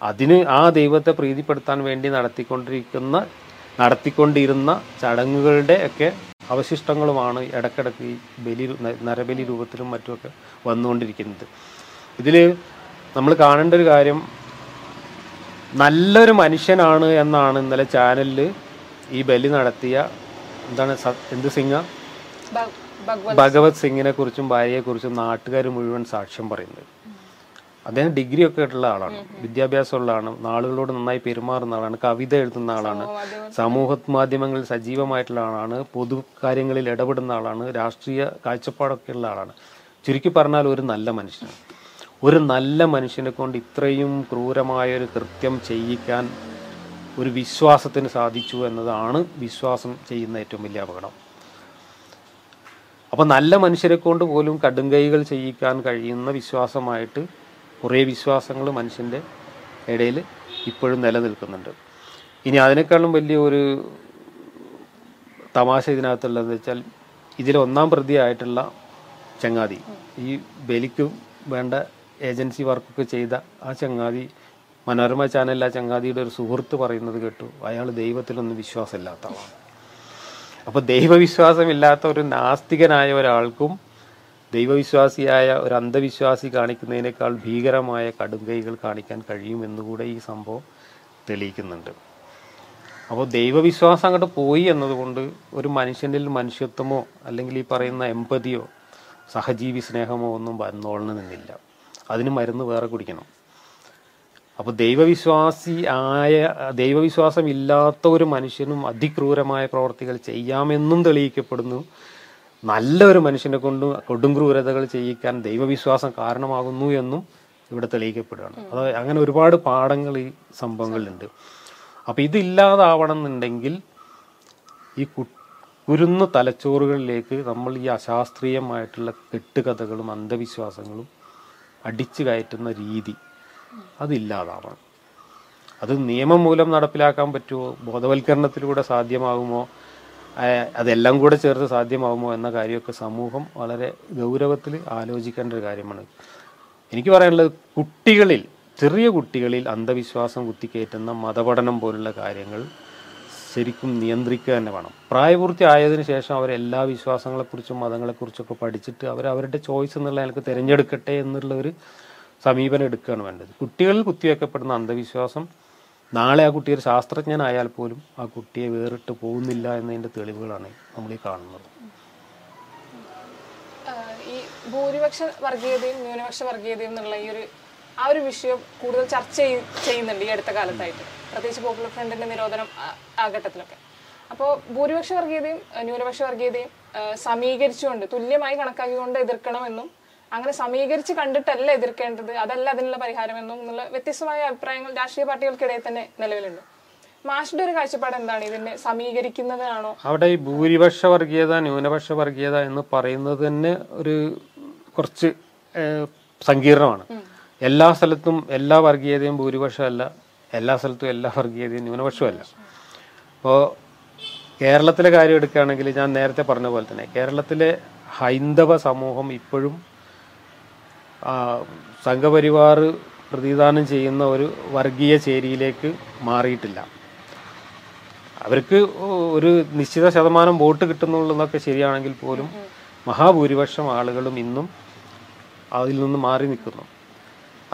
അതിന് ആ ദൈവത്തെ പ്രീതിപ്പെടുത്താൻ വേണ്ടി നടത്തിക്കൊണ്ടിരിക്കുന്ന നടത്തിക്കൊണ്ടിരുന്ന ചടങ്ങുകളുടെ ഒക്കെ അവശിഷ്ടങ്ങളുമാണ് ഇടക്കിടക്ക് ഈ ബലി നരബലി രൂപത്തിലും മറ്റുമൊക്കെ വന്നുകൊണ്ടിരിക്കുന്നത്. ഇതിൽ നമ്മൾ കാണേണ്ട ഒരു കാര്യം നല്ലൊരു മനുഷ്യനാണ് എന്നാണ് ഇന്നലെ ചാനലിൽ ഈ ബലി നടത്തിയ എന്താണ് എന്ത് സിംഗ? ഭഗവത് സിംഗിനെ കുറിച്ചും ഭാര്യയെക്കുറിച്ചും നാട്ടുകാർ മുഴുവൻ സാക്ഷ്യം പറയുന്നത്. അദ്ദേഹം ഡിഗ്രി ഒക്കെ ആയിട്ടുള്ള ആളാണ്. വിദ്യാഭ്യാസമുള്ള ആളാണ്. നാളുകളോട് നന്നായി പെരുമാറുന്ന ആളാണ്. കവിത എഴുതുന്ന ആളാണ്. സമൂഹ മാധ്യമങ്ങളിൽ സജീവമായിട്ടുള്ള ആളാണ്. പൊതു കാര്യങ്ങളിൽ ഇടപെടുന്ന ആളാണ്. രാഷ്ട്രീയ കാഴ്ചപ്പാടൊക്കെ ഉള്ള ആളാണ്. ചുരുക്കി പറഞ്ഞാൽ ഒരു നല്ല മനുഷ്യനാണ്. ഒരു നല്ല മനുഷ്യനെ കൊണ്ട് ഇത്രയും ക്രൂരമായൊരു കൃത്യം ചെയ്യിക്കാൻ ഒരു വിശ്വാസത്തിന് സാധിച്ചു എന്നതാണ് വിശ്വാസം ചെയ്യുന്ന ഏറ്റവും വലിയ അപകടം. അപ്പോൾ നല്ല മനുഷ്യരെ കൊണ്ട് പോലും കടുങ്കൈകൾ ചെയ്യിക്കാൻ കഴിയുന്ന വിശ്വാസമായിട്ട് കുറേ വിശ്വാസങ്ങൾ മനുഷ്യന്റെ ഇടയിൽ ഇപ്പോഴും നിലനിൽക്കുന്നുണ്ട്. ഇനി അതിനേക്കാളും വലിയ ഒരു തമാശ ഇതിനകത്തുള്ളതെന്ന് വെച്ചാൽ ഇതിൽ ഒന്നാം പ്രതിയായിട്ടുള്ള ചങ്ങാതി ഈ ബലിക്കും വേണ്ട ഏജൻസി വർക്കൊക്കെ ചെയ്ത ആ ചങ്ങാതി മനോരമ ചാനലിലെ ചങ്ങാതിയുടെ ഒരു സുഹൃത്ത് പറയുന്നത് കേട്ടു അയാൾ ദൈവത്തിലൊന്നും വിശ്വാസമില്ലാത്ത ആളാണ് അപ്പൊ ദൈവവിശ്വാസമില്ലാത്ത ഒരു നാസ്തികനായ ഒരാൾക്കും ദൈവവിശ്വാസിയായ ഒരു അന്ധവിശ്വാസി കാണിക്കുന്നതിനേക്കാൾ ഭീകരമായ കടുംകൈകൾ കാണിക്കാൻ കഴിയുമെന്നുകൂടെ ഈ സംഭവം തെളിയിക്കുന്നുണ്ട്. അപ്പോൾ ദൈവവിശ്വാസം അങ്ങോട്ട് പോയി എന്നതുകൊണ്ട് ഒരു മനുഷ്യനിൽ മനുഷ്യത്വമോ അല്ലെങ്കിൽ ഈ പറയുന്ന എമ്പതിയോ സഹജീവി സ്നേഹമോ ഒന്നും വന്നോളണമെന്നില്ല. അതിന് മരുന്ന് വേറെ കുടിക്കണം. അപ്പോൾ ദൈവവിശ്വാസി ആയ ദൈവവിശ്വാസം ഇല്ലാത്ത ഒരു മനുഷ്യനും അതിക്രൂരമായ പ്രവർത്തികൾ ചെയ്യാമെന്നും തെളിയിക്കപ്പെടുന്നു. നല്ല ഒരു മനുഷ്യനെ കൊണ്ട് കൊടും ക്രൂരതകൾ ചെയ്യിക്കാൻ ദൈവവിശ്വാസം കാരണമാകുന്നു എന്നും ഇവിടെ തെളിയിക്കപ്പെടുകയാണ്. അത് അങ്ങനെ ഒരുപാട് പാഠങ്ങൾ ഈ സംഭവങ്ങളിലുണ്ട്. അപ്പോൾ ഇതില്ലാതാവണം എന്നുണ്ടെങ്കിൽ ഈ കുരുന്ന് കുരുന്ന തലച്ചോറുകളിലേക്ക് നമ്മൾ ഈ അശാസ്ത്രീയമായിട്ടുള്ള കെട്ടുകഥകളും അന്ധവിശ്വാസങ്ങളും അടിച്ചു കയറ്റുന്ന രീതി അതില്ലാതാവണം. അത് നിയമം മൂലം നടപ്പിലാക്കാൻ പറ്റുമോ? ബോധവൽക്കരണത്തിലൂടെ സാധ്യമാകുമോ? അതെല്ലാം കൂടെ ചേർത്ത് സാധ്യമാകുമോ എന്ന കാര്യമൊക്കെ സമൂഹം വളരെ ഗൗരവത്തിൽ ആലോചിക്കേണ്ട ഒരു കാര്യമാണ്. എനിക്ക് പറയാനുള്ളത് കുട്ടികളിൽ ചെറിയ കുട്ടികളിൽ അന്ധവിശ്വാസം കുത്തിക്കയറ്റുന്ന മതപഠനം പോലുള്ള കാര്യങ്ങൾ ശരിക്കും നിയന്ത്രിക്കുക തന്നെ വേണം. പ്രായപൂർത്തി ആയതിനു ശേഷം അവർ എല്ലാ വിശ്വാസങ്ങളെക്കുറിച്ചും മതങ്ങളെക്കുറിച്ചൊക്കെ പഠിച്ചിട്ട് അവർ അവരുടെ ചോയ്സ് എന്നുള്ള എനിക്ക് തിരഞ്ഞെടുക്കട്ടെ എന്നുള്ള ഒരു സമീപനം എടുക്കുകയാണ് വേണ്ടത്. കുട്ടികളിൽ കുത്തിവെക്കപ്പെടുന്ന അന്ധവിശ്വാസം നാളെ ആ കുട്ടി ഒരു ശാസ്ത്രജ്ഞനായാൽ പോലും ആ കുട്ടിയെ വേറിട്ട് പോകുന്നില്ല എന്നതിന്റെ തെളിവുകളാണ് നമ്മൾ ഈ കാണുന്നത്. ഈ ഭൂരിപക്ഷ വർഗീയതയും ന്യൂനപക്ഷ വർഗീയതയും എന്നുള്ള ഈ ഒരു ആ ഒരു വിഷയം കൂടുതൽ ചർച്ച ചെയ്യുന്നുണ്ട് ഈ അടുത്ത കാലത്തായിട്ട്. പ്രത്യേകിച്ച് പോപ്പുലർ ഫ്രണ്ടിന്റെ നിരോധനം ആ ഘട്ടത്തിലൊക്കെ അപ്പോൾ ഭൂരിപക്ഷ വർഗീയതയും ന്യൂനപക്ഷ വർഗീയതയും സമീകരിച്ചുകൊണ്ട് തുല്യമായി കണക്കാക്കിക്കൊണ്ട് എതിർക്കണമെന്നും അങ്ങനെ സമീകരിച്ച് കണ്ടിട്ടല്ല എതിർക്കേണ്ടത്. അതല്ല അതിനുള്ള പരിഹാരമെന്നും എന്നുള്ള വ്യത്യസ്തമായ അഭിപ്രായങ്ങൾ രാഷ്ട്രീയ പാർട്ടികൾക്കിടയിൽ തന്നെ നിലവിലുണ്ട്. മാഷിന്റെ ഒരു കാഴ്ചപ്പാട് എന്താണ് ഇതിനെ സമീകരിക്കുന്നതാണോ അവിടെ ഈ ഭൂരിപക്ഷ വർഗീയത ന്യൂനപക്ഷ വർഗീയത എന്ന് പറയുന്നത് തന്നെ ഒരു കുറച്ച് സങ്കീർണമാണ്. എല്ലാ സ്ഥലത്തും എല്ലാ വർഗീയതയും ഭൂരിപക്ഷമല്ല. എല്ലാ സ്ഥലത്തും എല്ലാ വർഗീയതയും ന്യൂനപക്ഷമല്ല. അപ്പോൾ കേരളത്തിലെ കാര്യം എടുക്കുകയാണെങ്കിൽ ഞാൻ നേരത്തെ പറഞ്ഞ പോലെ തന്നെ കേരളത്തിലെ ഹൈന്ദവ സമൂഹം ഇപ്പോഴും സംഘപരിവാർ പ്രതിദാനം ചെയ്യുന്ന ഒരു വർഗീയ ചേരിയിലേക്ക് മാറിയിട്ടില്ല. അവർക്ക് ഒരു നിശ്ചിത ശതമാനം വോട്ട് കിട്ടുന്നുള്ളതൊക്കെ ശരിയാണെങ്കിൽ പോലും മഹാഭൂരിപക്ഷം ആളുകളും ഇന്നും അതിൽ നിന്ന് മാറി നിൽക്കുന്നു.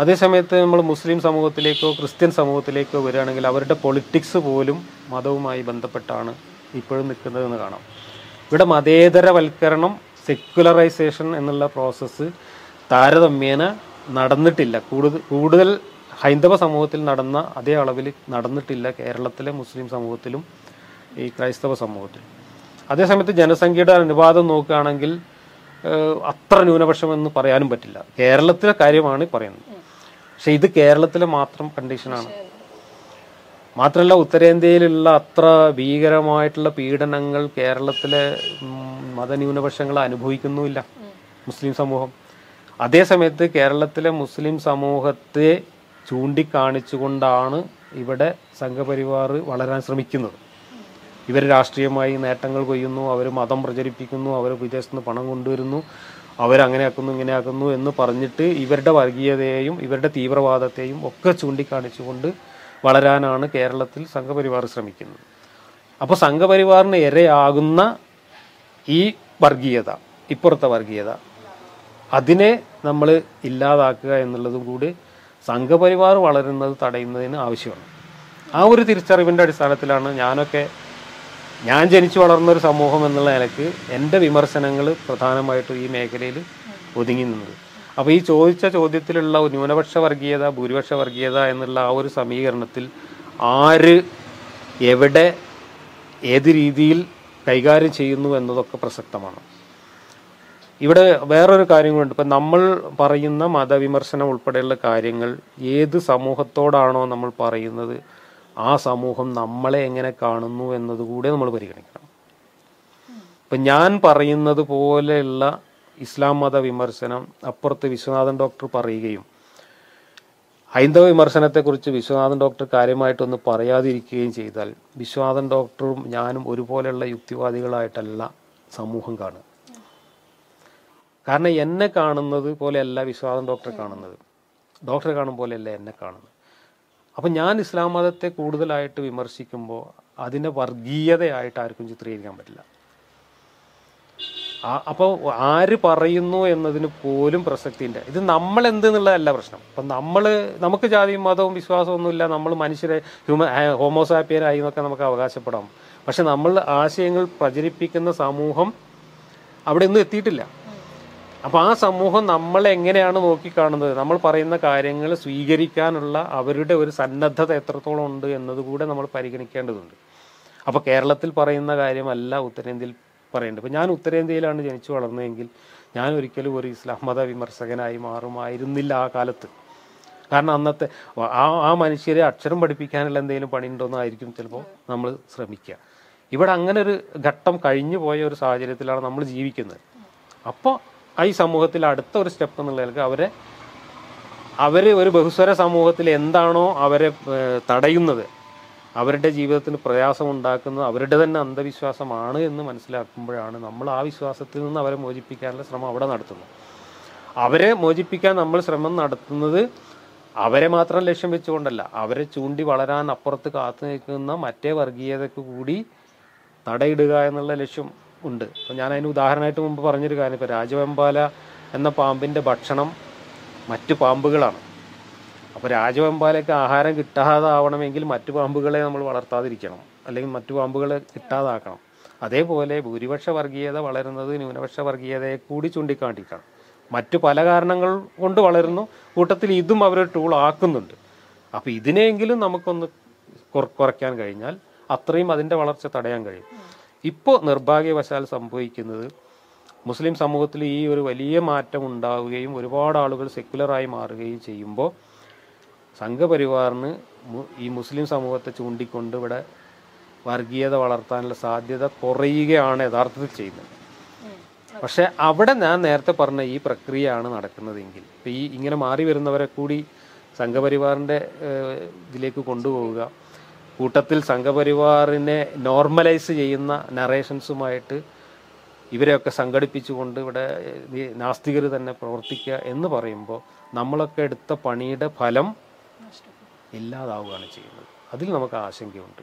അതേസമയത്ത് നമ്മൾ മുസ്ലിം സമൂഹത്തിലേക്കോ ക്രിസ്ത്യൻ സമൂഹത്തിലേക്കോ വരികയാണെങ്കിൽ അവരുടെ പൊളിറ്റിക്സ് പോലും മതവുമായി ബന്ധപ്പെട്ടാണ് ഇപ്പോഴും നിൽക്കുന്നതെന്ന് കാണാം. ഇവിടെ മതേതരവൽക്കരണം സെക്യുലറൈസേഷൻ എന്നുള്ള പ്രോസസ്സ് താരതമ്യേന നടന്നിട്ടില്ല. കൂടുതൽ കൂടുതൽ ഹൈന്ദവ സമൂഹത്തിൽ നടന്ന അതേ അളവിൽ നടന്നിട്ടില്ല കേരളത്തിലെ മുസ്ലിം സമൂഹത്തിലും ഈ ക്രൈസ്തവ സമൂഹത്തിലും അതേസമയത്ത് ജനസംഖ്യയുടെ അനുപാതം നോക്കുകയാണെങ്കിൽ അത്ര ന്യൂനപക്ഷം എന്ന് പറയാനും പറ്റില്ല. കേരളത്തിലെ കാര്യമാണ് പറയുന്നത്. പക്ഷെ ഇത് കേരളത്തിലെ മാത്രം കണ്ടീഷനാണ്. മാത്രമല്ല ഉത്തരേന്ത്യയിലുള്ള അത്ര ഭീകരമായിട്ടുള്ള പീഡനങ്ങൾ കേരളത്തിലെ മതന്യൂനപക്ഷങ്ങൾ അനുഭവിക്കുന്നുമില്ല. മുസ്ലിം സമൂഹം. അതേസമയത്ത് കേരളത്തിലെ മുസ്ലിം സമൂഹത്തെ ചൂണ്ടിക്കാണിച്ചുകൊണ്ടാണ് ഇവിടെ സംഘപരിവാർ വളരാൻ ശ്രമിക്കുന്നത്. ഇവർ രാഷ്ട്രീയമായി നേട്ടങ്ങൾ കൊയ്യുന്നു അവർ മതം പ്രചരിപ്പിക്കുന്നു അവർ വിദേശത്ത് നിന്ന് പണം കൊണ്ടുവരുന്നു അവരങ്ങനെ ആക്കുന്നു ഇങ്ങനെ ആക്കുന്നു എന്ന് പറഞ്ഞിട്ട് ഇവരുടെ വർഗീയതയെയും ഇവരുടെ തീവ്രവാദത്തെയും ഒക്കെ ചൂണ്ടിക്കാണിച്ചുകൊണ്ട് വളരാനാണ് കേരളത്തിൽ സംഘപരിവാർ ശ്രമിക്കുന്നത്. അപ്പോൾ സംഘപരിവാറിന് ഇരയാകുന്ന ഈ വർഗീയത ഇപ്പുറത്തെ വർഗീയത അതിനെ നമ്മൾ ഇല്ലാതാക്കുക എന്നുള്ളതും കൂടി സംഘപരിവാർ വളരുന്നത് തടയുന്നതിന് ആവശ്യമാണ്. ആ ഒരു തിരിച്ചറിവിന്റെ അടിസ്ഥാനത്തിലാണ് ഞാനൊക്കെ ഞാൻ ജനിച്ചു വളർന്ന ഒരു സമൂഹം എന്നുള്ള നിലയ്ക്ക് എന്റെ വിമർശനങ്ങൾ പ്രധാനമായിട്ടും ഈ മേഖലയിൽ ഒതുങ്ങി നിന്നത്. അപ്പോൾ ഈ ചോദിച്ച ചോദ്യത്തിലുള്ള ന്യൂനപക്ഷ വർഗീയത ഭൂരിപക്ഷ വർഗീയത എന്നുള്ള ആ ഒരു സമീകരണത്തിൽ ആര് എവിടെ ഏത് രീതിയിൽ കൈകാര്യം ചെയ്യുന്നു എന്നതൊക്കെ പ്രസക്തമാണ്. ഇവിടെ വേറൊരു കാര്യം കൂടി ഇപ്പം നമ്മൾ പറയുന്ന മതവിമർശനം ഉൾപ്പെടെയുള്ള കാര്യങ്ങൾ ഏത് സമൂഹത്തോടാണോ നമ്മൾ പറയുന്നത് ആ സമൂഹം നമ്മളെ എങ്ങനെ കാണുന്നു എന്നതുകൂടെ നമ്മൾ പരിഗണിക്കണം. ഇപ്പം ഞാൻ പറയുന്നത് പോലെയുള്ള ഇസ്ലാം മത വിമർശനം അപ്പുറത്ത് വിശ്വനാഥൻ ഡോക്ടർ പറയുകയും ഹൈന്ദവ വിമർശനത്തെക്കുറിച്ച് വിശ്വനാഥൻ ഡോക്ടർ കാര്യമായിട്ടൊന്ന് പറയാതിരിക്കുകയും ചെയ്താൽ വിശ്വനാഥൻ ഡോക്ടറും ഞാനും ഒരുപോലെയുള്ള യുക്തിവാദികളായിട്ടല്ല സമൂഹം കാണുക. കാരണം എന്നെ കാണുന്നത് പോലെയല്ല വിശ്വാസം ഡോക്ടറെ കാണുന്നത്. ഡോക്ടറെ കാണും പോലെയല്ല എന്നെ കാണുന്നത്. അപ്പം ഞാൻ ഇസ്ലാം മതത്തെ കൂടുതലായിട്ട് വിമർശിക്കുമ്പോൾ അതിനെ വർഗീയതയായിട്ട് ആർക്കും ചിത്രീകരിക്കാൻ പറ്റില്ല. അപ്പോൾ ആര് പറയുന്നു എന്നതിന് പോലും പ്രസക്തിയില്ല. ഇത് നമ്മൾ എന്ത് എന്നുള്ളതല്ല പ്രശ്നം. അപ്പം നമ്മൾ നമുക്ക് ജാതിയും മതവും വിശ്വാസവും ഒന്നുമില്ല. നമ്മൾ മനുഷ്യരെ ഹ്യൂമൻ ഹോമോസാപ്പിയനായി എന്നൊക്കെ നമുക്ക് അവകാശപ്പെടാം. പക്ഷെ നമ്മൾ ആശയങ്ങൾ പ്രചരിപ്പിക്കുന്ന സമൂഹം അവിടെ ഒന്നും എത്തിയിട്ടില്ല. അപ്പോൾ ആ സമൂഹം നമ്മളെ എങ്ങനെയാണ് നോക്കിക്കാണുന്നത്? നമ്മൾ പറയുന്ന കാര്യങ്ങൾ സ്വീകരിക്കാനുള്ള അവരുടെ ഒരു സന്നദ്ധത എത്രത്തോളം ഉണ്ട് എന്നതുകൂടെ നമ്മൾ പരിഗണിക്കേണ്ടതുണ്ട്. അപ്പോൾ കേരളത്തിൽ പറയുന്ന കാര്യമല്ല ഉത്തരേന്ത്യയിൽ പറയേണ്ടത്. ഇപ്പോൾ ഞാൻ ഉത്തരേന്ത്യയിലാണ് ജനിച്ചു വളർന്നതെങ്കിൽ ഞാൻ ഒരിക്കലും ഒരു ഇസ്ലാം മത വിമർശകനായി മാറുമായിരുന്നില്ല ആ കാലത്ത്. കാരണം അന്നത്തെ ആ ആ മനുഷ്യരെ അക്ഷരം പഠിപ്പിക്കാനുള്ള എന്തെങ്കിലും പണിയുണ്ടോന്നായിരിക്കും ചിലപ്പോൾ നമ്മൾ ശ്രമിക്കുക. ഇവിടെ അങ്ങനെ ഒരു ഘട്ടം കഴിഞ്ഞു പോയ ഒരു സാഹചര്യത്തിലാണ് നമ്മൾ ജീവിക്കുന്നത്. അപ്പോൾ ഈ സമൂഹത്തിൽ അടുത്ത ഒരു സ്റ്റെപ്പ് എന്നുള്ള നിലയ്ക്ക് അവരെ അവർ ഒരു ബഹുസ്വര സമൂഹത്തിൽ എന്താണോ അവരെ തടയുന്നത് അവരുടെ ജീവിതത്തിന് പ്രയാസമുണ്ടാക്കുന്നത് അവരുടെ തന്നെ അന്ധവിശ്വാസമാണ് എന്ന് മനസ്സിലാക്കുമ്പോഴാണ് നമ്മൾ ആ വിശ്വാസത്തിൽ നിന്ന് അവരെ മോചിപ്പിക്കാനുള്ള ശ്രമം അവിടെ നടത്തുന്നത്. അവരെ മോചിപ്പിക്കാൻ നമ്മൾ ശ്രമം നടത്തുന്നത് അവരെ മാത്രം ലക്ഷ്യം വെച്ചുകൊണ്ടല്ല അവരെ ചൂണ്ടി വളരാൻ അപ്പുറത്ത് കാത്തു നിൽക്കുന്ന മറ്റേ വർഗീയതയ്ക്ക് കൂടി തടയിടുക എന്നുള്ള ലക്ഷ്യം ഉണ്ട്. അപ്പോൾ ഞാൻ അതിന് ഉദാഹരണമായിട്ട് മുമ്പ് പറഞ്ഞൊരു കാര്യം ഇപ്പോൾ രാജവെമ്പാല എന്ന പാമ്പിന്റെ ഭക്ഷണം മറ്റു പാമ്പുകളാണ്. അപ്പോൾ രാജവെമ്പാലയ്ക്ക് ആഹാരം കിട്ടാതാവണമെങ്കിൽ മറ്റു പാമ്പുകളെ നമ്മൾ വളർത്താതിരിക്കണം. അല്ലെങ്കിൽ മറ്റു പാമ്പുകളെ കിട്ടാതാക്കണം. അതേപോലെ ഭൂരിപക്ഷ വർഗീയത വളരുന്നത് ന്യൂനപക്ഷ വർഗീയതയെ കൂടി ചൂണ്ടിക്കാണിക്കണം. മറ്റു പല കാരണങ്ങൾ കൊണ്ട് വളരുന്നു. കൂട്ടത്തിൽ ഇതും അവർ ടൂൾ ആക്കുന്നുണ്ട്. അപ്പോൾ ഇതിനെയെങ്കിലും നമുക്കൊന്ന് കുറ- കുറയ്ക്കാൻ കഴിഞ്ഞാൽ അത്രയും അതിന്റെ വളർച്ച തടയാൻ കഴിയും. ഇപ്പോൾ നിർഭാഗ്യവശാൽ സംഭവിക്കുന്നത് മുസ്ലിം സമൂഹത്തിൽ ഈ ഒരു വലിയ മാറ്റം ഉണ്ടാവുകയും ഒരുപാട് ആളുകൾ സെക്യുലറായി മാറുകയും ചെയ്യുമ്പോൾ സംഘപരിവാറിന് ഈ മുസ്ലിം സമൂഹത്തെ ചൂണ്ടിക്കൊണ്ട് ഇവിടെ വർഗീയത വളർത്താനുള്ള സാധ്യത കുറയുകയാണ് യഥാർത്ഥത്തിൽ ചെയ്യുന്നത്. പക്ഷെ അവിടെ ഞാൻ നേരത്തെ പറഞ്ഞ ഈ പ്രക്രിയയാണ് നടക്കുന്നതെങ്കിൽ ഇപ്പം ഈ ഇങ്ങനെ മാറി വരുന്നവരെ കൂടി സംഘപരിവാറിന്റെ ഇതിലേക്ക് കൊണ്ടുപോവുക കൂട്ടത്തിൽ സംഘപരിവാറിനെ നോർമലൈസ് ചെയ്യുന്ന നറേഷൻസുമായിട്ട് ഇവരെയൊക്കെ സംഘടിപ്പിച്ചുകൊണ്ട് ഇവിടെ നാസ്തികർ തന്നെ പ്രവർത്തിക്കുക എന്ന് പറയുമ്പോൾ നമ്മളൊക്കെ എടുത്ത പണിയുടെ ഫലം ഇല്ലാതാവുകയാണ് ചെയ്യുന്നത്. അതിൽ നമുക്ക് ആശങ്കയുണ്ട്.